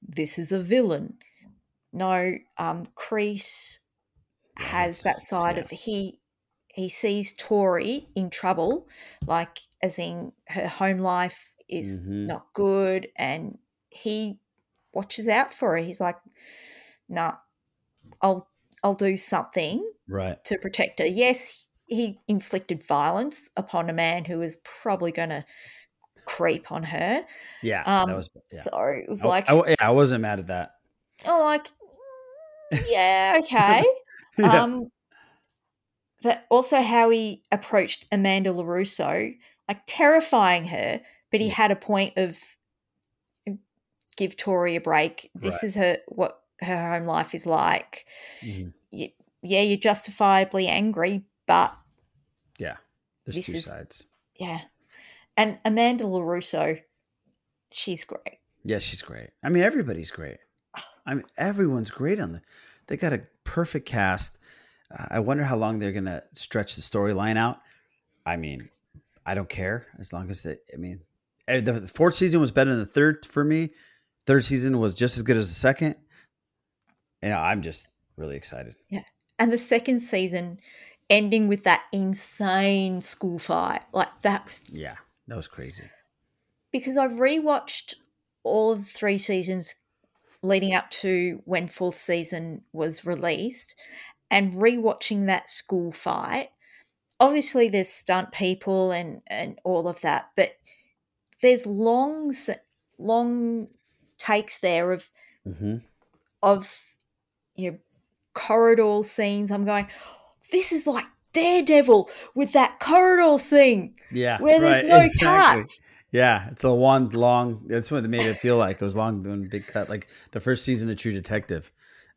This is a villain. No, um, Kreese has that side yeah. of he he sees Tori in trouble, like as in her home life is mm-hmm. not good, and he watches out for her. He's like, "Nah, I'll I'll do something right to protect her." Yes, he inflicted violence upon a man who was probably going to creep on her. Yeah, um, was. Yeah. So it was like, I, I, yeah, I wasn't mad at that. Oh, like, yeah, okay. yeah. Um, but also how he approached Amanda LaRusso, like terrifying her, but he had a point of give Tori a break. This right. is her what her home life is like. Mm-hmm. You, yeah, you're justifiably angry, but yeah, there's two is, sides. Yeah, and Amanda LaRusso, she's great. Yeah, she's great. I mean, everybody's great. I mean, everyone's great on the. They got a perfect cast. I wonder how long they're going to stretch the storyline out. I mean, I don't care as long as they. I mean, eh, the fourth season was better than the third for me. Third season was just as good as the second. And I'm just really excited. Yeah, and the second season ending with that insane school fight, like that was. Yeah, that was crazy. Because I've rewatched all of the three seasons leading up to when fourth season was released and rewatching that school fight, obviously there's stunt people and and all of that, but there's long long takes there of mm-hmm. of you know corridor scenes. I'm going, this is like Daredevil with that corridor scene. Yeah, where there's right, no exactly. cuts. Yeah, it's a one long. That's what they made it feel like. It was long, big cut, like the first season of True Detective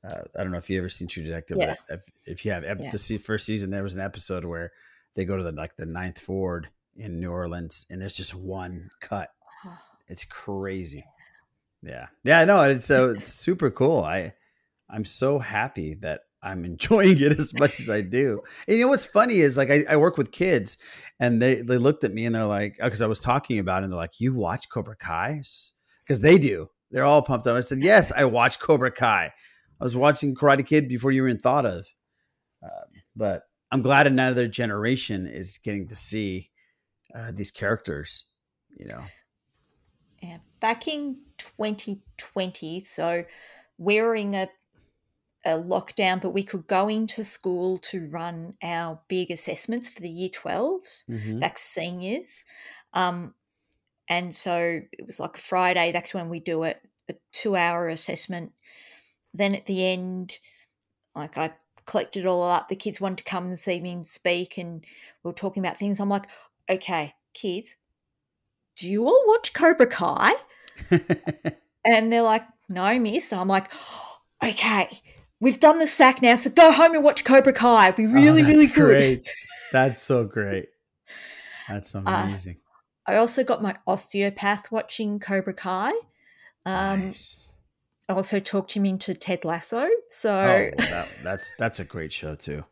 uh, I don't know if you ever seen True Detective, yeah. but if, if you have yeah. the first season, there was an episode where they go to the like the Ninth Ward in New Orleans, and there's just one cut. It's crazy. Yeah, yeah, no, it's so it's super cool. I I'm so happy that I'm enjoying it as much as I do. And you know what's funny is like I, I work with kids, and they they looked at me and they're like, because I was talking about it, and they're like, "You watch Cobra Kai?" Because they do. They're all pumped up. I said, "Yes, I watch Cobra Kai." I was watching Karate Kid before you were even thought of. Uh, but I'm glad another generation is getting to see uh, these characters. You know. Yeah, back in 2020, so we're a a lockdown, but we could go into school to run our big assessments for the year 12s, Mhm. that's seniors. Um, and so it was like a Friday, that's when we do it, a two hour assessment. Then at the end, like I collected all up. The kids wanted to come and see me and speak, and we were talking about things. I'm like, okay, kids, do you all watch Cobra Kai? And they're like, no, miss. And I'm like, okay, we've done the sack now, so go home and watch Cobra Kai. It'd be really, Oh, really good. Great. That's so great. That's Uh, amazing. I also got my osteopath watching Cobra Kai. Um, Nice. Also talked him into Ted Lasso. So Oh, well, that, that's that's a great show too.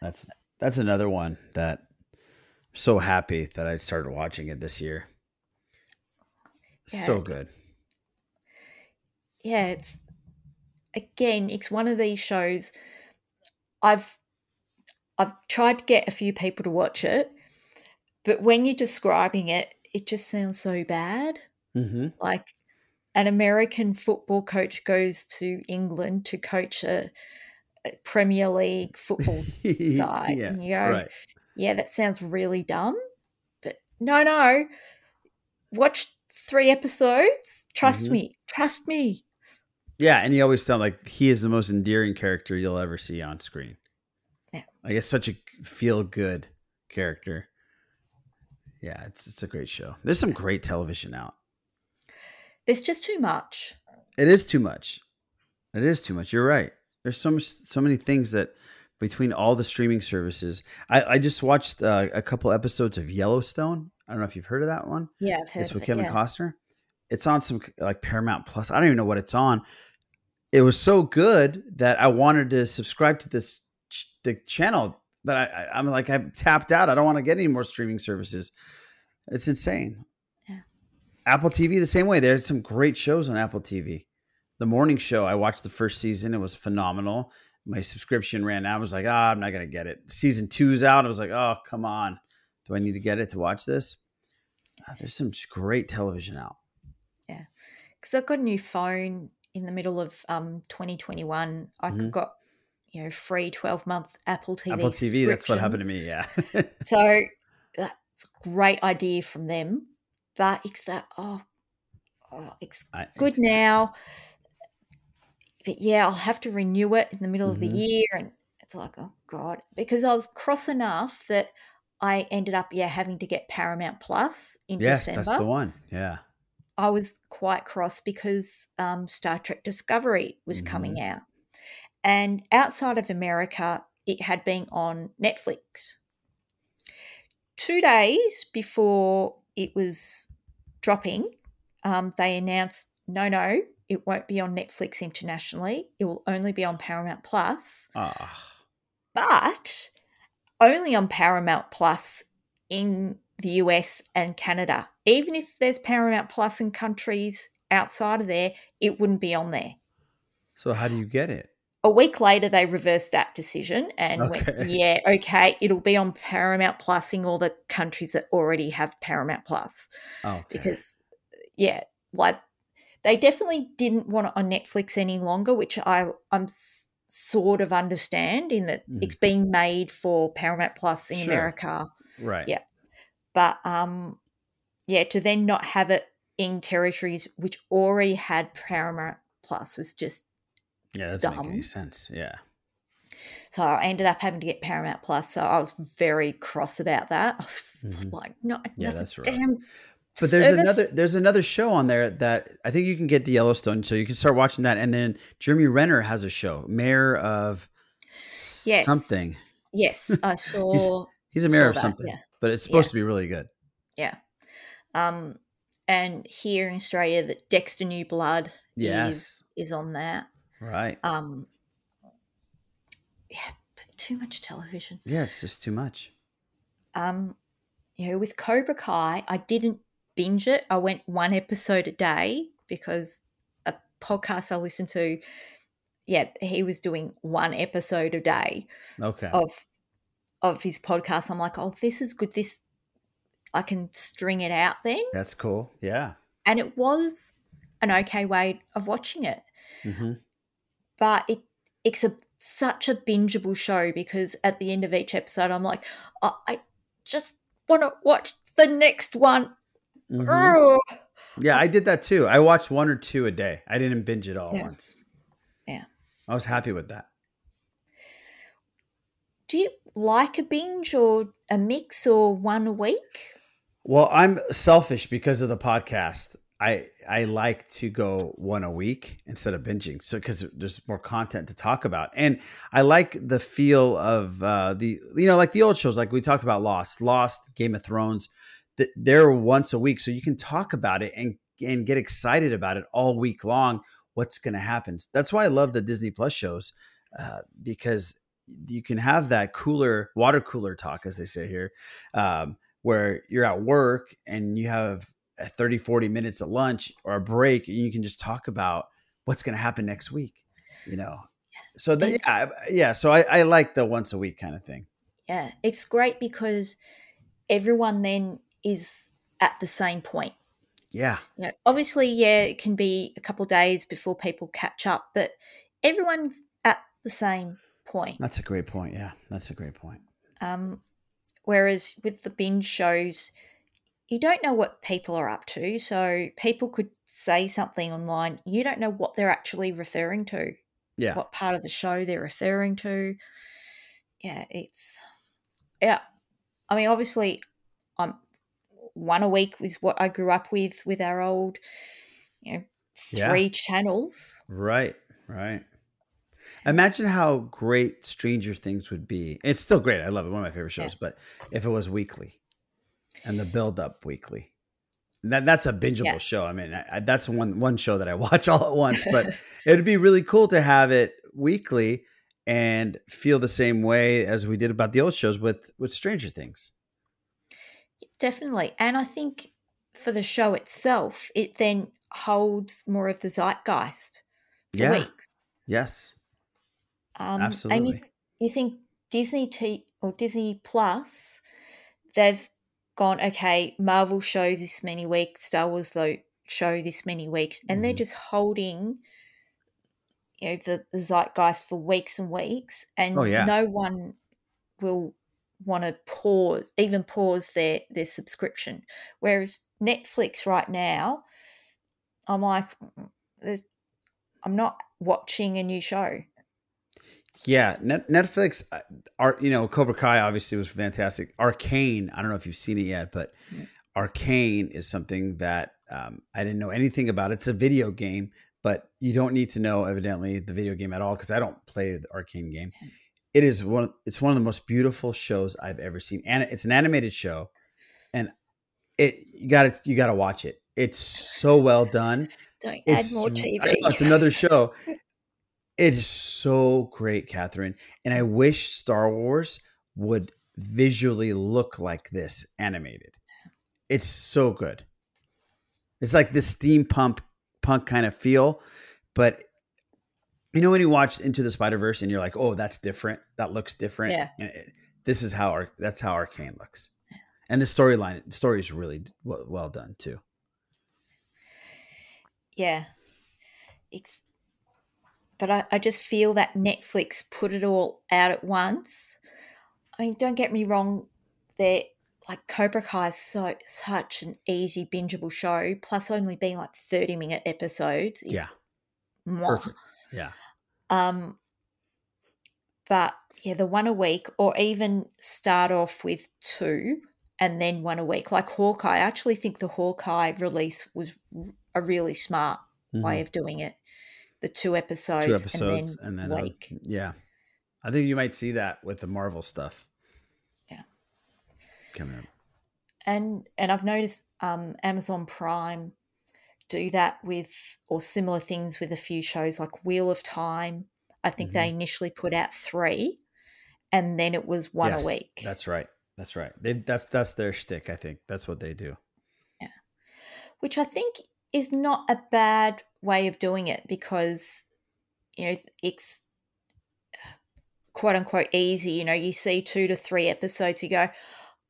That's that's another one that I'm so happy that I started watching it this year. So good. yeah, it's again, it's one of these shows. I've I've tried to get a few people to watch it, but when you're describing it, it just sounds so bad. hmm Like an American football coach goes to England to coach a, a Premier League football side, yeah. and you go, Right. yeah, that sounds really dumb. But no, no. Watch three episodes. Trust Mhm. me. Trust me. Yeah, and he always sound like he is the most endearing character you'll ever see on screen. Yeah. I guess such a feel good character. Yeah, it's it's a great show. There's some great television out. There's just too much. It is too much. It is too much. You're right. There's so much, so many things that between all the streaming services. I, I just watched uh, a couple episodes of Yellowstone. I don't know if you've heard of that one. Yeah, I've It's with it, Kevin yeah. Costner. It's on some like Paramount Plus. I don't even know what it's on. It was so good that I wanted to subscribe to this ch- the channel, but I, I, I'm like I'm tapped out. I don't want to get any more streaming services. It's insane. Apple TV the same way. There's some great shows on Apple TV. The morning show I watched the first season. It was phenomenal. My subscription ran out. I was like, ah, I'm not gonna get it. Season two's out. I was like, oh, come on. Do I need to get it to watch this? Ah, there's some great television out. Yeah, because I've got a new phone in the middle of um 2021. I Mhm. got you know free 12 month Apple TV. Apple TV. That's what happened to me. Yeah. So that's a great idea from them. But it's that oh, oh it's I- good now. But yeah, I'll have to renew it in the middle of the Mhm. year. And it's like, oh God. Because I was cross enough that I ended up, yeah, having to get Paramount Plus in Yes, December. that's the one. Yeah. I was quite cross because um, Star Trek Discovery was Mm-hmm. coming out. And outside of America, it had been on Netflix. Two days before it was dropping, um, they announced no, no, it won't be on Netflix internationally. It will only be on Paramount Plus, Ah. but only on Paramount Plus in the US and Canada. Even if there's Paramount Plus in countries outside of there, it wouldn't be on there. So how do you get it? A week later, they reversed that decision and Okay. went, yeah, okay, it'll be on Paramount Plus in all the countries that already have Paramount Plus. Oh, okay. Because, yeah, like they definitely didn't want it on Netflix any longer, which I, I'm sort of understand in that Mhm. it's being made for Paramount Plus in Sure. America. right. yeah. But um, yeah, to then not have it in territories which already had Paramount Plus was just Yeah, that doesn't make any sense. Yeah. so I ended up having to get Paramount Plus. So I was very cross about that. I was Mhm. like, no, Yeah, that's rough. damn. But there's service." another there's another show on there that I think you can get the Yellowstone, so you can start watching that. And then Jeremy Renner has a show, Mayor of Yes. something. Yes, I saw. He's a mayor of that, something, yeah. but it's supposed Yeah. to be really good. Yeah. Um, and here in Australia, that Dexter New Blood Yes. is is on that. Right. Um, yeah, but too much television. Yeah, it's just too much. um, you know, with Cobra Kai, I didn't binge it. I went one episode a day because a podcast I listened to yeah, he was doing one episode a day Okay. of of his podcast. I'm like, oh, this is good. This I can string it out then, That's cool. Yeah. and it was an okay way of watching it. hmm But it it's a such a bingeable show because at the end of each episode, I'm like, oh, I just want to watch the next one. Mm-hmm. Yeah, I did that too. I watched one or two a day. I didn't binge it all Yeah. once. Yeah. I was happy with that. Do you like a binge or a mix or one a week? Well, I'm selfish because of the podcast. I I like to go one a week instead of binging, so because there's more content to talk about, and I like the feel of uh, the you know like the old shows, like we talked about Lost, Lost, Game of Thrones. That they're once a week, so you can talk about it and and get excited about it all week long. What's going to happen? That's why I love the Disney Plus shows uh, because you can have that cooler water cooler talk, as they say here. Um, where you're at work and you have 30 40 minutes at lunch or a break and you can just talk about what's going to happen next week you know? So It's- yeah yeah so I, I like the once a week kind of thing. Yeah, it's great because everyone then is at the same point. yeah. You know, obviously, yeah, it can be a couple days before people catch up, but everyone's at the same point. that's a great point yeah that's a great point. Um, whereas with the binge shows, you don't know what people are up to. So people could say something online, you don't know what they're actually referring to, yeah what part of the show they're referring to. Yeah, it's yeah. I mean, obviously, I'm one a week is what I grew up with with our old, you know, Yeah. three channels. right right imagine how great stranger things would be it's still great i love it one of my favorite Yeah. shows but if it was weekly and the build up weekly that that's a bingeable Yeah. show i mean I, I- that's one one show that i watch all at once but it would be really cool to have it weekly and feel the same way as we did about the old shows with with stranger things Definitely. And I think for the show itself, it then holds more of the zeitgeist for yeah weeks. yes Um, And you, Absolutely. th- you think Disney T or Disney Plus, they've gone, okay, Marvel show this many weeks, Star Wars though show this many weeks, and they're Mhm. just holding, you know, the, the zeitgeist for weeks and weeks, and Oh, yeah. no one will want to pause, even pause their their subscription. Whereas Netflix right now, I'm like, "Mm, I'm not watching a new show. Yeah, Net- Netflix, uh, art, you know, Cobra Kai obviously was fantastic. Arcane, I don't know if you've seen it yet, but Mm. Arcane is something that um, I didn't know anything about. It's a video game, but you don't need to know evidently the video game at all because I don't play the Arcane game. It is one. It's one of the most beautiful shows I've ever seen, and it's an animated show, and it you got to you got to watch it. It's so well done. Don't It's add more TV. know, it's another show. It is so great, Catherine. And I wish Star Wars would visually look like this animated. It's so good. It's like this steampunk punk kind of feel, but you know when you watch Into the Spider Verse and you're like, oh, that's different. That looks different. Yeah. It- this is how our that's how Arcane looks. And the storyline, the story is really well, well done too. yeah. It's, but I, I just feel that Netflix put it all out at once. I mean, don't get me wrong, they're like Cobra Kai is so such an easy bingeable show, plus only being like 30 minute episodes is Yeah. mwah. Perfect. Yeah. Um, but yeah, the one a week, or even start off with two and then one a week, like Hawkeye. I actually think the Hawkeye release was a really smart way Mhm. of doing it. The two episodes, two episodes and then, a uh, week. yeah i think you might see that with the marvel stuff Yeah. coming up and and I've noticed um, Amazon Prime do that with or similar things with a few shows like Wheel of Time. I think they Mm-hmm. initially put out three, and then it was one Yes, a week. that's right that's right they that's that's their shtick i think that's what they do Yeah, which I think is not a bad way of doing it because you know, it's quote unquote easy. You know, you see two to three episodes, you go,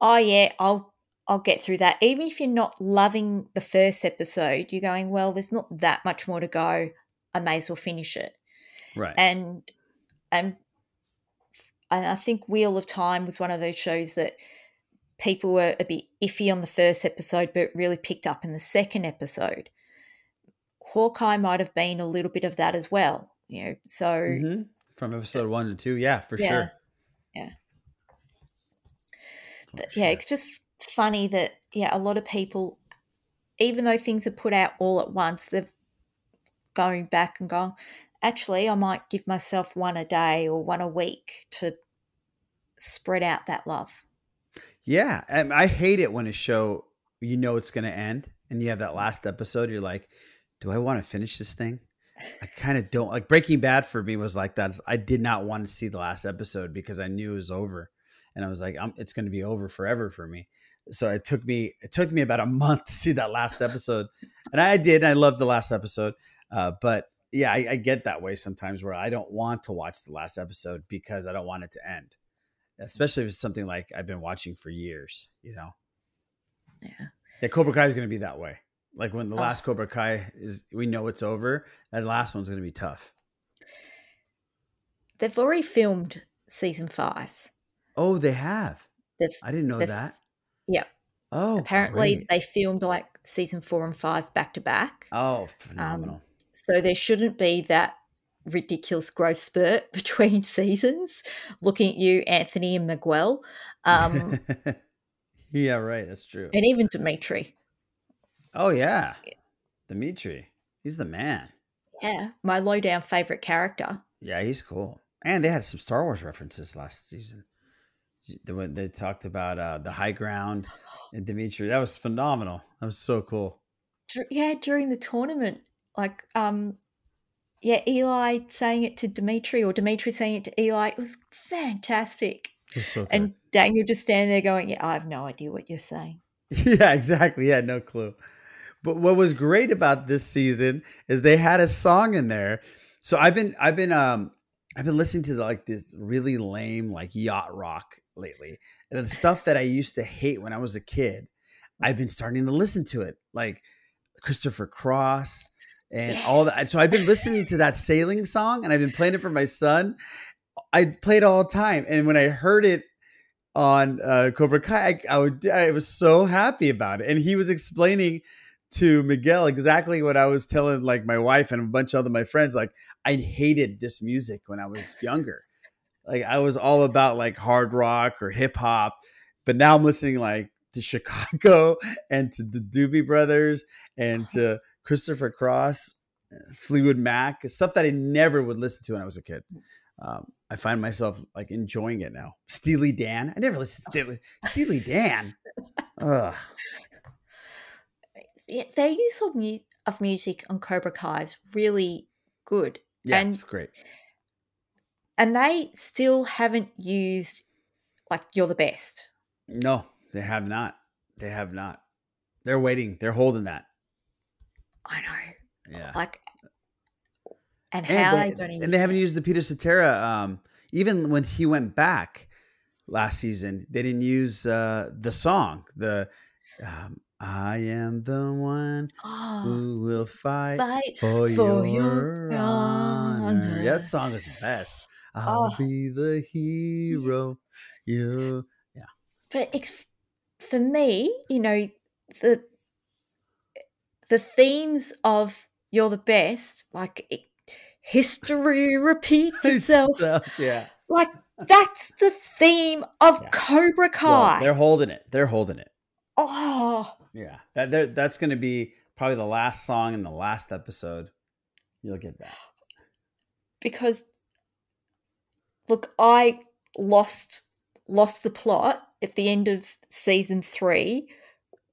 oh yeah, I'll I'll get through that. Even if you're not loving the first episode, you're going, well, there's not that much more to go. I may as well finish it. Right. And and I think Wheel of Time was one of those shows that people were a bit iffy on the first episode, but really picked up in the second episode. Hawkeye might have been a little bit of that as well, you know. So mm-hmm. from episode one to two, yeah, for yeah, sure. Yeah. But sure. yeah, it's just funny that yeah, a lot of people, even though things are put out all at once, they're going back and going. Actually, I might give myself one a day or one a week to spread out that love. Yeah, I hate it when a show you know it's going to end and you have that last episode. You're like, do I want to finish this thing? I kind of don't like Breaking Bad for me was like that. I did not want to see the last episode because I knew it was over, and I was like, it's going to be over forever for me. So it took me it took me about a month to see that last episode, and I did. And I loved the last episode, uh, but yeah, I, I get that way sometimes where I don't want to watch the last episode because I don't want it to end especially if it's something like I've been watching for years, you know? Yeah. Yeah, Cobra Kai is going to be that way. Like when the oh. last Cobra Kai is, we know it's over. That last one's going to be tough. They've already filmed season five. Oh, they have. They've, I didn't know that. Yeah. Oh, apparently great. they filmed like season four and five back to back. Oh, phenomenal. Um, so there shouldn't be that ridiculous growth spurt between seasons. Looking at you, Anthony and Miguel. Um, yeah, right. That's true. And even Dimitri. Oh yeah, Dimitri. He's the man. Yeah, my lowdown favorite character. Yeah, he's cool. And they had some Star Wars references last season. They talked about uh, the high ground and Dimitri, that was phenomenal. That was so cool. Yeah, during the tournament, like um, yeah, Eli saying it to Dimitri or Dimitri saying it to Eli. It was fantastic. It was so and Daniel just standing there going, Yeah, I have no idea what you're saying. Yeah, exactly. Yeah, no clue. But what was great about this season is they had a song in there. So I've been I've been um I've been listening to the, like this really lame like yacht rock lately. And the stuff that I used to hate when I was a kid, I've been starting to listen to it. Like Christopher Cross, and yes. all that. So I've been listening to that sailing song and I've been playing it for my son. I play it all the time. And when I heard it on uh, Cobra Kai, I, I, would, I was so happy about it. And he was explaining to Miguel exactly what I was telling like my wife and a bunch of other my friends. Like I hated this music when I was younger. Like I was all about like hard rock or hip hop, but now I'm listening like to Chicago and to the Doobie Brothers and to Christopher Cross, Fleetwood Mac, stuff that I never would listen to when I was a kid. Um, I find myself like enjoying it now. Steely Dan. I never listened to Steely, Steely Dan. Ugh. Yeah, their use of, mu- of music on Cobra Kai is really good. Yeah, and, it's great. And they still haven't used like "You're the Best." No, they have not. They have not. They're waiting. They're holding that. I know. Yeah. Like, and how and they, they and they haven't used the Peter Cetera. Um, even when he went back last season, they didn't use uh, the song. The um, I am the one oh, who will fight, fight for, for, your, your honor. honor. That song is the best. I'll oh. be the hero. You, yeah. But it's for me, you know, the the themes of "You're the Best," like it, history repeats itself. yeah, like that's the theme of yeah. Cobra Kai. Well, they're holding it. They're holding it. Oh, yeah. That that's going to be probably the last song in the last episode. You'll get that because look, I lost lost the plot at the end of season three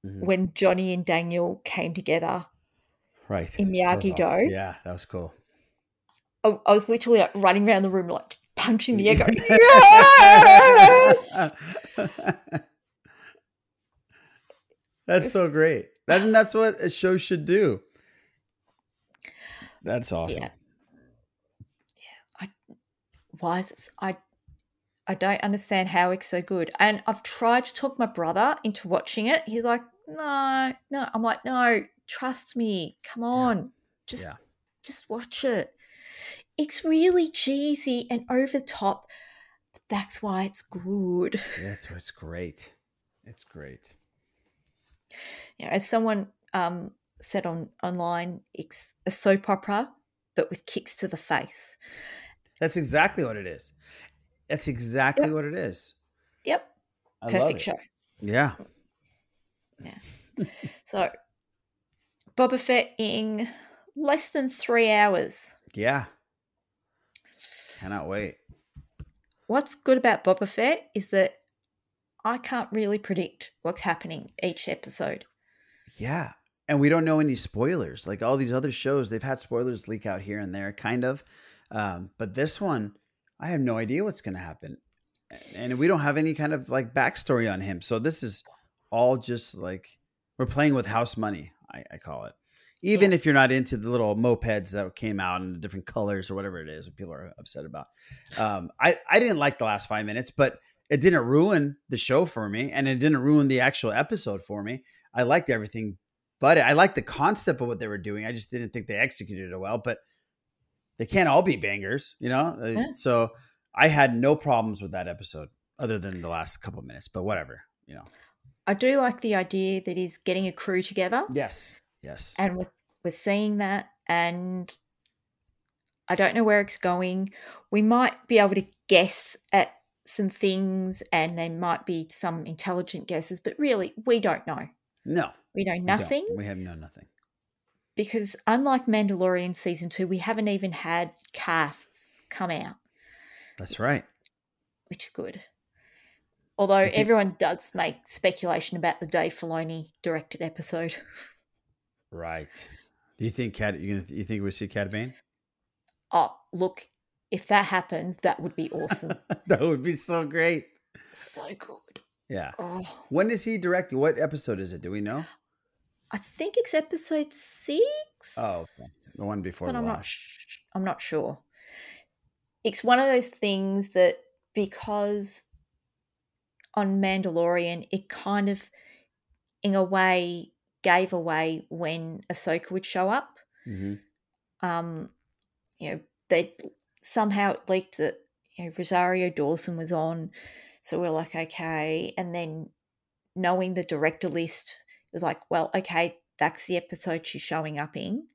mm-hmm. when Johnny and Daniel came together. Right. In Miyagi Do. Yeah, that was cool. I, I, was literally like running around the room, like punching the air, going, yes! that's so great. That, and that's what a show should do. That's awesome. Yeah. I why is it, I I don't understand how it's so good. And I've tried to talk my brother into watching it. He's like, no, no. I'm like, no, trust me. Come on. Yeah. Just yeah. just watch it. It's really cheesy and over the top. But that's why it's good. That's why it's great. It's great. Yeah, as someone um, said on online, it's a soap opera, but with kicks to the face. That's exactly what it is. That's exactly yep. what it is. Yep. I Perfect show. Yeah. Yeah. so, Boba Fett in less than three hours. Yeah. Cannot wait. What's good about Boba Fett is that I can't really predict what's happening each episode. Yeah. And we don't know any spoilers. Like all these other shows, they've had spoilers leak out here and there, kind of. Um, but this one, I have no idea what's going to happen. And we don't have any kind of like backstory on him. So this is all just like we're playing with house money, I, I call it. Even yeah. if you're not into the little mopeds that came out in the different colors or whatever it is that people are upset about. Um, I, I didn't like the last five minutes, but it didn't ruin the show for me and it didn't ruin the actual episode for me. I liked everything, but I liked the concept of what they were doing. I just didn't think they executed it well, but they can't all be bangers, you know? Uh, yeah. So I had no problems with that episode other than the last couple of minutes, but whatever, you know. I do like the idea that he's getting a crew together. Yes. Yes. And we're, we're seeing that and I don't know where it's going. We might be able to guess at some things and there might be some intelligent guesses, but really we don't know. No. We know nothing. We, we have known nothing. Because unlike Mandalorian season two, we haven't even had casts come out. That's right. Which is good. Although think- everyone does make speculation about the Dave Filoni directed episode. Right. Do you think Cad? You, you think we see Cad Bane? Oh, look! If that happens, that would be awesome. that would be so great. So good. Yeah. Oh. When is he directing? What episode is it? Do we know? I think it's episode six. Oh, okay. the one before but I'm last. Not sh- I'm not sure. It's one of those things that because on Mandalorian, it kind of, in a way, gave away when Ahsoka would show up. Mm-hmm. Um, you know, they somehow it leaked that you know Rosario Dawson was on, so we're like, okay. And then knowing the director list, it was like, well, okay, that's the episode she's showing up in.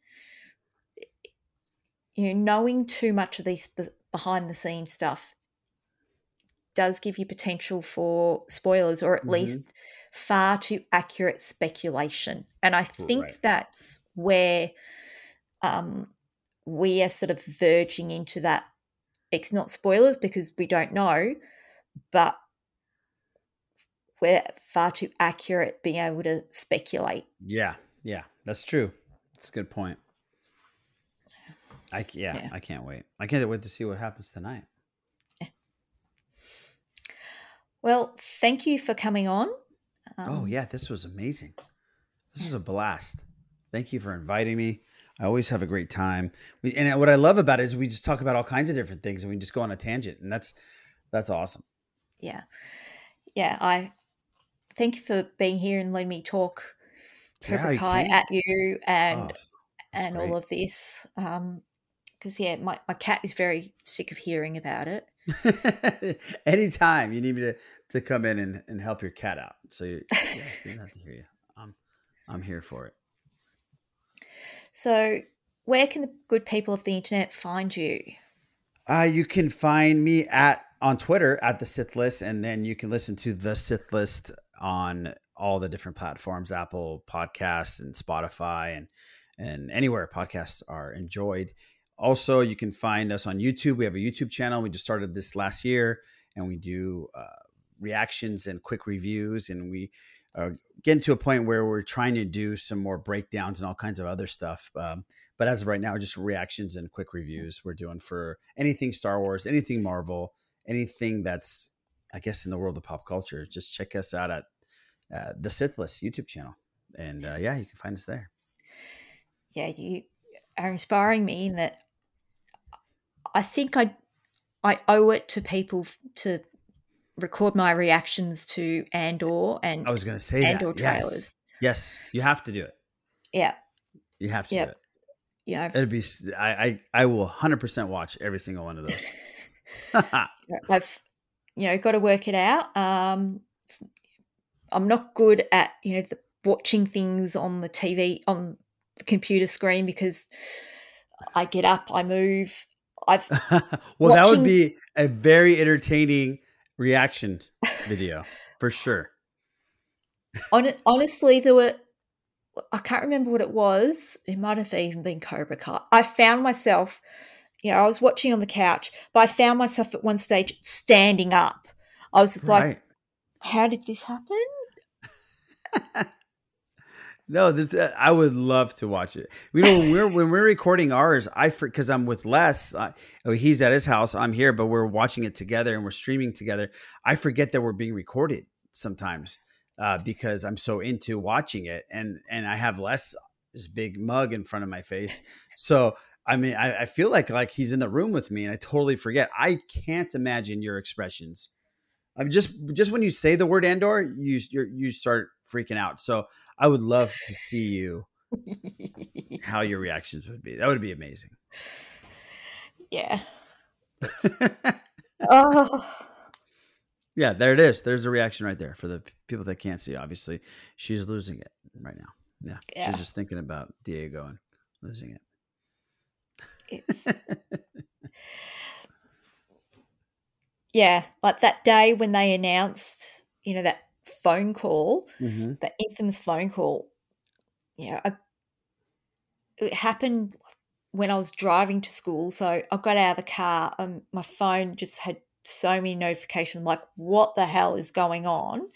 You know, knowing too much of these behind the scenes stuff does give you potential for spoilers or at mm-hmm. least far too accurate speculation. And I think right. that's where um, we are sort of verging into that. It's not spoilers because we don't know, but we're far too accurate being able to speculate. Yeah, yeah, that's true. That's a good point. I yeah, yeah, I can't wait. I can't wait to see what happens tonight. Well, thank you for coming on. Oh, um, oh yeah, this was amazing. This is a blast. Thank you for inviting me. I always have a great time. We, and what I love about it is we just talk about all kinds of different things and we just go on a tangent, and that's that's awesome. Yeah, yeah. I thank you for being here and letting me talk yeah, Kai at you and oh, and great. all of this. Um, because yeah, my, my cat is very sick of hearing about it. Anytime you need me to, to come in and, and help your cat out. So you, yeah, you have to hear you. I'm I'm here for it. So where can the good people of the internet find you? Uh, you can find me at on Twitter at the Sith List, and then you can listen to the Sith List on all the different platforms, Apple Podcasts and Spotify and and anywhere podcasts are enjoyed. Also, you can find us on YouTube. We have a YouTube channel. We just started this last year, and we do uh, reactions and quick reviews. And we are getting to a point where we're trying to do some more breakdowns and all kinds of other stuff. Um, but as of right now, just reactions and quick reviews we're doing for anything Star Wars, anything Marvel, anything that's, I guess, in the world of pop culture. Just check us out at uh, the Sith List YouTube channel. And uh, yeah, you can find us there. Yeah, you are inspiring me in that I think I I owe it to people to record my reactions to Andor and I was going to say Andor that. trailers. Yes. yes, you have to do it. Yeah, you have to yep. do it. Yeah, I've, it'd be. I, I I will hundred percent watch every single one of those. I've you know got to work it out. Um, I'm not good at you know the, watching things on the TV on the computer screen because I get up, I move. I've well, watching... that would be a very entertaining reaction video for sure. On, honestly, there were I can't remember what it was. It might have even been Cobra Kai. I found myself, you know, I was watching on the couch, but I found myself at one stage standing up. I was just right. like, how did this happen? no, this uh, I would love to watch it. You know, when we're when we're recording ours, I because I'm with Les. Oh, he's at his house. I'm here, but we're watching it together and we're streaming together. I forget that we're being recorded sometimes uh, because I'm so into watching it, and and I have less this big mug in front of my face. So I mean, I, I feel like like he's in the room with me, and I totally forget. I can't imagine your expressions. I mean, just just when you say the word Andor, you you start freaking out. So I would love to see you how your reactions would be. That would be amazing. Yeah. oh. Yeah, there it is. There's a reaction right there for the people that can't see. Obviously, she's losing it right now. Yeah, yeah. she's just thinking about Diego and losing it. yeah, like that day when they announced, you know, that phone call, mm-hmm. that infamous phone call. Yeah, I, it happened when I was driving to school. So I got out of the car and my phone just had so many notifications like what the hell is going on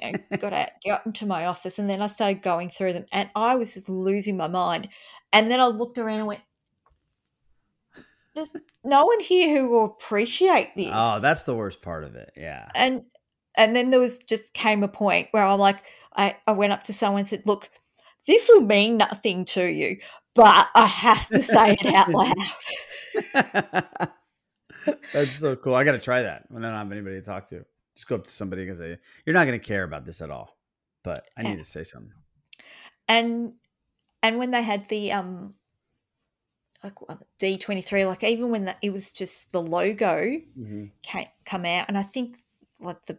and got out got into my office and then i started going through them and i was just losing my mind and then i looked around and went there's no one here who will appreciate this oh that's the worst part of it yeah and and then there was just came a point where i'm like i, I went up to someone and said look this will mean nothing to you but i have to say it out loud That's so cool. I got to try that when I don't have anybody to talk to. Just go up to somebody and say, "You're not going to care about this at all," but I need to say something. And and when they had the um like D twenty three, like even when that it was just the logo mm-hmm. came come out, and I think like the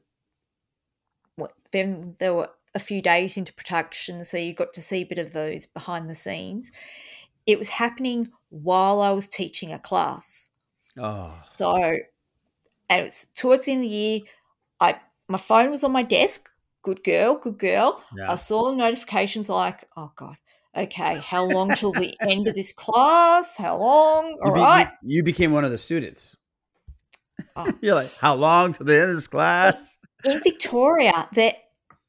what then there were a few days into production, so you got to see a bit of those behind the scenes. It was happening while I was teaching a class. Oh. So, and it's towards the end of the year. I my phone was on my desk. Good girl, good girl. Yeah. I saw the notifications like, oh god, okay, how long till the end of this class? How long? All you be, right. You, you, became one of the students. Oh. You're like, how long till the end of this class? In Victoria, that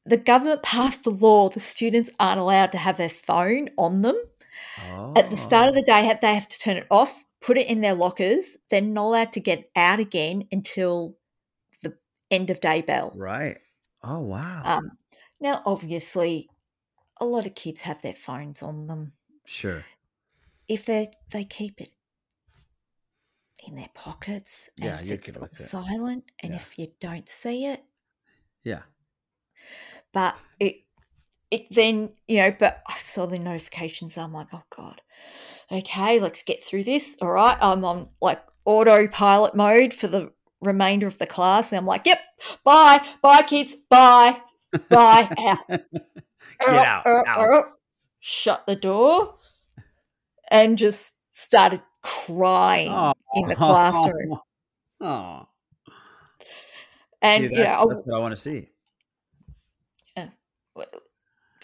the government passed a law the students aren't allowed to have their phone on them. Oh. At the start of the day, they have to turn it off put it in their lockers. They're not allowed to get out again until the end of day bell. Right. Oh wow. Um, now, obviously, a lot of kids have their phones on them. Sure. If they they keep it in their pockets and yeah, if it's silent and yeah. if you don't see it. Yeah. But it it then, you know, but I saw the notifications. I'm like, oh God okay, let's get through this. All right, I'm on like autopilot mode for the remainder of the class. And I'm like, yep, bye, bye, kids, bye, bye, out. Get out, uh, out. Uh, shut the door and just started crying oh. in the classroom. Oh. And see, you know, that's what I want to see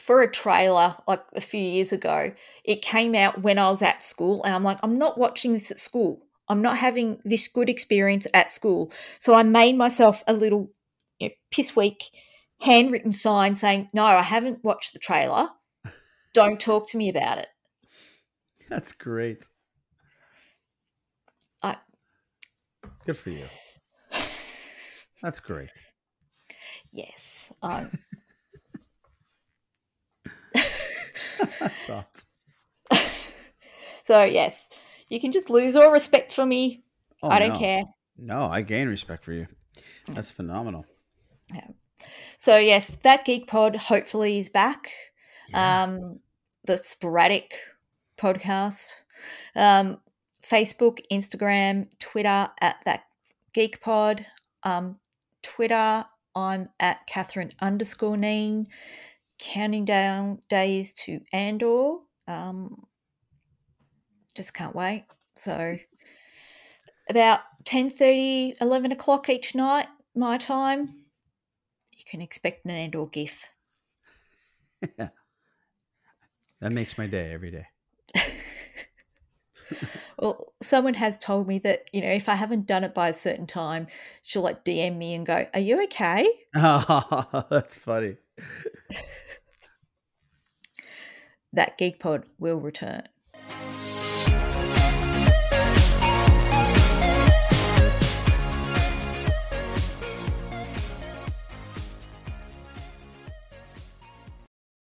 for a trailer like a few years ago. It came out when I was at school, and I'm like, I'm not watching this at school. I'm not having this good experience at school. So I made myself a little you know, piss weak handwritten sign saying, No, I haven't watched the trailer. Don't talk to me about it. That's great. I, Good for you. That's great. Yes. Um, so yes, you can just lose all respect for me. Oh, I don't no. care. No, I gain respect for you. That's phenomenal. Yeah. So yes, that Geek Pod hopefully is back. Yeah. Um, the sporadic podcast, um, Facebook, Instagram, Twitter at that Geek Pod. Um, Twitter, I'm at Catherine underscore Neen. Counting down days to Andor. Um, just can't wait. So about 10 30, 11 o'clock each night, my time, can expect an Andor GIF. That makes my day every day. well, someone has told me that, you know, if I haven't done it by a certain time, she'll like DM me and go, Are you okay? Oh, that's funny. that Geek Pod will return.